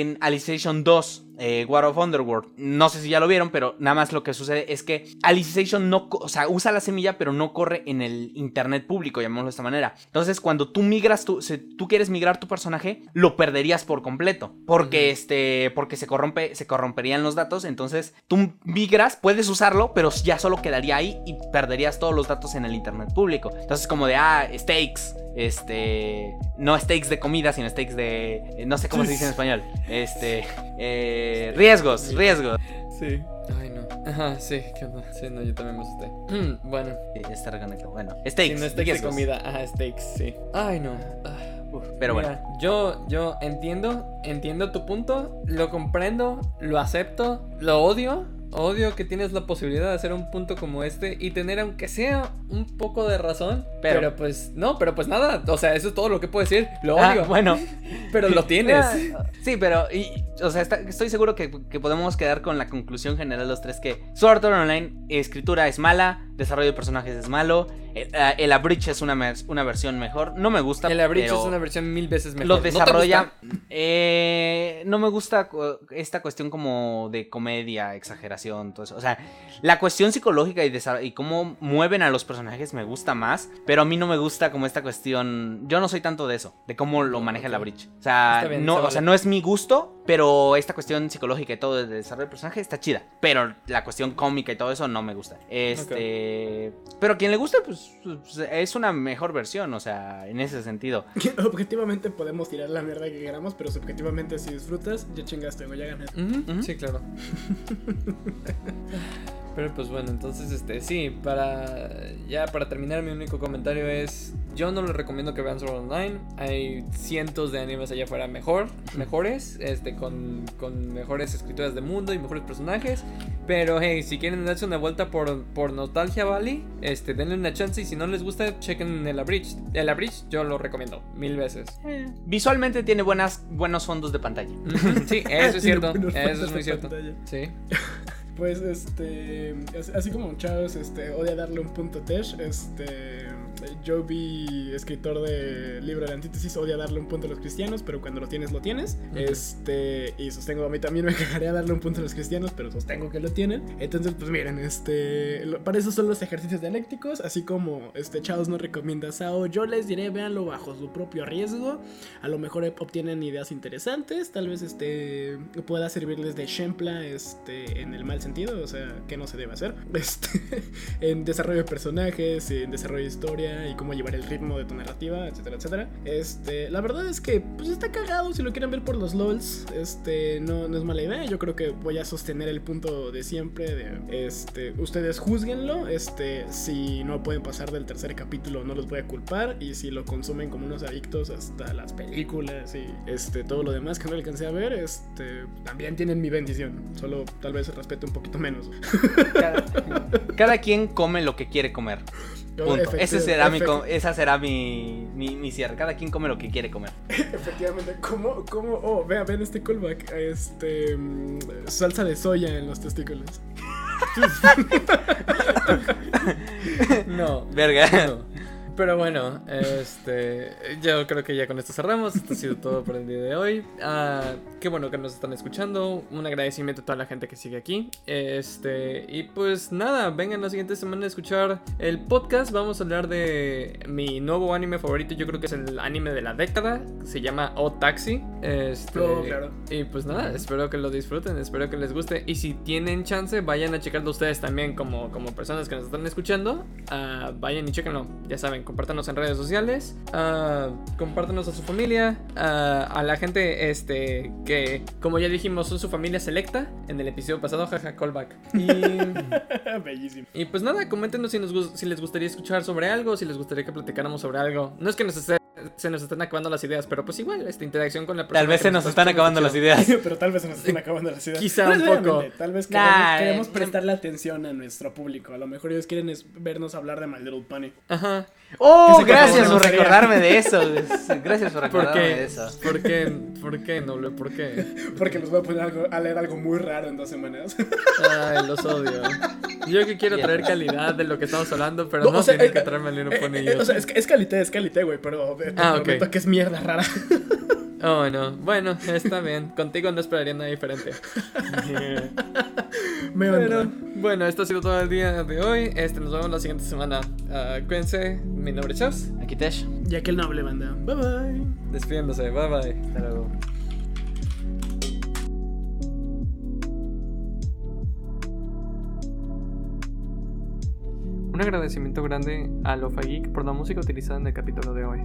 en Alicization 2. Eh, War of Underworld. No sé si ya lo vieron, pero nada más lo que sucede es que Alicization no, o sea, usa la semilla, pero no corre en el internet público, llamémoslo de esta manera. Entonces, cuando tú migras, tu, si tú quieres migrar tu personaje, lo perderías por completo, porque este, porque se corrompe, se corromperían los datos. Entonces, tú migras, puedes usarlo, pero ya solo quedaría ahí y perderías todos los datos en el internet público. Entonces, como de ah, stakes. Este. No stakes de comida, sino stakes de. eh, No sé cómo se dice en español. Este. eh, riesgos, riesgos. Sí. Ay, no. Ajá, sí, ¿qué onda? Sí, no, yo también me asusté. Bueno. Sí, está reconectado. Bueno, Sí, steaks. no steaks de riesgos. comida. Ajá, steaks, sí. Ay, no. Ah. Uf, pero bueno. Mira, yo, yo entiendo, entiendo tu punto, lo comprendo, lo acepto, lo odio. Odio que tienes la posibilidad de hacer un punto como este y tener aunque sea un poco de razón. Pero- Pero, pues, no, pero pues nada. O sea, eso es todo lo que puedo decir. Lo Ah, odio. bueno. Pero lo tienes. Ah, Sí, pero, y, o sea, está- estoy seguro que, que podemos quedar con la conclusión general los tres que Sword Art Online, escritura es mala, desarrollo de personajes es malo, el, ah, el Abridge es una, una versión mejor, no me gusta, El Abridge es una versión mil veces mejor. lo ¿No te desarrolla, eh, no me gusta esta cuestión como de comedia, exageración, todo eso, o sea, la cuestión psicológica y, cómo mueven a los personajes me gusta más, pero a mí no me gusta como esta cuestión, yo no soy tanto de eso, de cómo lo maneja el ok. Abridge, o sea, bien, no, se o sea, no es mi gusto, pero esta cuestión psicológica y todo de desarrollo del personaje está chida. Pero la cuestión cómica y todo eso no me gusta. Este. Pero a quien le gusta, pues, pues, es una mejor versión, o sea, en ese sentido. Objetivamente podemos tirar la mierda que queramos, pero subjetivamente si disfrutas, ya chingaste, güey, ya gané. Sí, claro. Pero pues bueno, entonces este sí, para ya para terminar mi único comentario es yo no les recomiendo que vean Sword Online. Hay cientos de animes allá afuera mejor, mejores, este con, con mejores escrituras de mundo y mejores personajes, pero hey, si quieren darse una vuelta por, por Nostalgia Valley, este denle una chance y si no les gusta, chequen el Abridged. El Abridged yo lo recomiendo mil veces. Eh, visualmente tiene buenas buenos fondos de pantalla. sí, eso es cierto. Eso es muy cierto. pantalla. Sí. Pues este, as- así como Chavos este, odia darle un punto Tesh, este, yo vi escritor de libro de antítesis odia darle un punto a los cristianos, pero cuando lo tienes lo tienes. Este, y sostengo a mí también me cagaría darle un punto a los cristianos, pero sostengo que lo tienen. Entonces, pues miren, este, lo- para eso son los ejercicios dialécticos, así como este Chavos no recomienda Sao, yo les diré véanlo bajo su propio riesgo. A lo mejor obtienen ideas interesantes, tal vez este pueda servirles de shempla este en el mal sentido, o sea, que no se debe hacer. Este en desarrollo de personajes, en desarrollo de historia y cómo llevar el ritmo de tu narrativa, etcétera, etcétera. Este, la verdad es que pues está cagado si lo quieren ver por los lols, este no, no es mala idea. Yo creo que voy a sostener el punto de siempre de este ustedes juzguenlo, este si no pueden pasar del tercer capítulo no los voy a culpar y si lo consumen como unos adictos hasta las películas y este todo lo demás que no alcancé a ver, este también tienen mi bendición, solo tal vez respeto un poquito menos. Cada, cada quien come lo que quiere comer. Punto. Ese será mi, esa será mi, mi, mi cierre. Cada quien come lo que quiere comer. Efectivamente, ¿cómo, cómo? Oh, vean, vean este callback. Este. mm, salsa de soya en los testículos. No. Verga. No. Pero bueno, este, yo creo que ya con esto cerramos. Esto ha sido todo por el día de hoy. Ah, qué bueno que nos están escuchando. Un agradecimiento a toda la gente que sigue aquí. Este, y pues nada, vengan la siguiente semana a escuchar el podcast. Vamos a hablar de mi nuevo anime favorito. Yo creo que es el anime de la década. Se llama O Taxi. Este, Oh, claro. Y pues nada, espero que lo disfruten, espero que les guste. Y si tienen chance, vayan a checarlo ustedes también como, como personas que nos están escuchando. Ah, vayan y chequenlo. Ya saben, compártanos en redes sociales. ah, compártanos a su familia. ah, a la gente este que, como ya dijimos, son su familia selecta. En el episodio pasado, jaja, callback. Y... Bellísimo. Y pues nada, coméntenos si, nos, si les gustaría escuchar sobre algo, si les gustaría que platicáramos sobre algo. No es que nos esté- se nos estén acabando las ideas, pero pues igual, esta interacción con la persona. Tal vez se nos está están acabando las ideas. Pero tal vez se nos están acabando las ideas. Quizá un necesariamente, poco. Tal vez queremos, Nah, queremos eh, prestarle atención a nuestro público. A lo mejor ellos quieren vernos hablar de My Little Pony. Ajá. Oh, gracias por recordarme de eso. Gracias por ¿Por recordarme qué? de eso. ¿Por qué? ¿Por qué, Noble? ¿Por qué? Porque los voy a poner algo- a leer algo muy raro en dos semanas. Ay, los odio. Yo que quiero traer calidad de lo que estamos hablando, pero No, no, o sea, eh, que traerme el Eh, eh, yo. o sea, es, es calité, es calité, güey, pero eh, Ah, ok. prometo que es mierda rara. Oh, no. Bueno, está bien. Contigo no esperaría nada diferente. Me Pero, bueno, esto ha sido todo el día de hoy. Este, nos vemos la siguiente semana. Ah, cuídense. Mi nombre es Chas. Aquí Tesh. Y aquel noble banda. Bye bye. Despidiéndose. Bye bye. Hasta luego. Un agradecimiento grande a Lofa Geek por la música utilizada en el capítulo de hoy.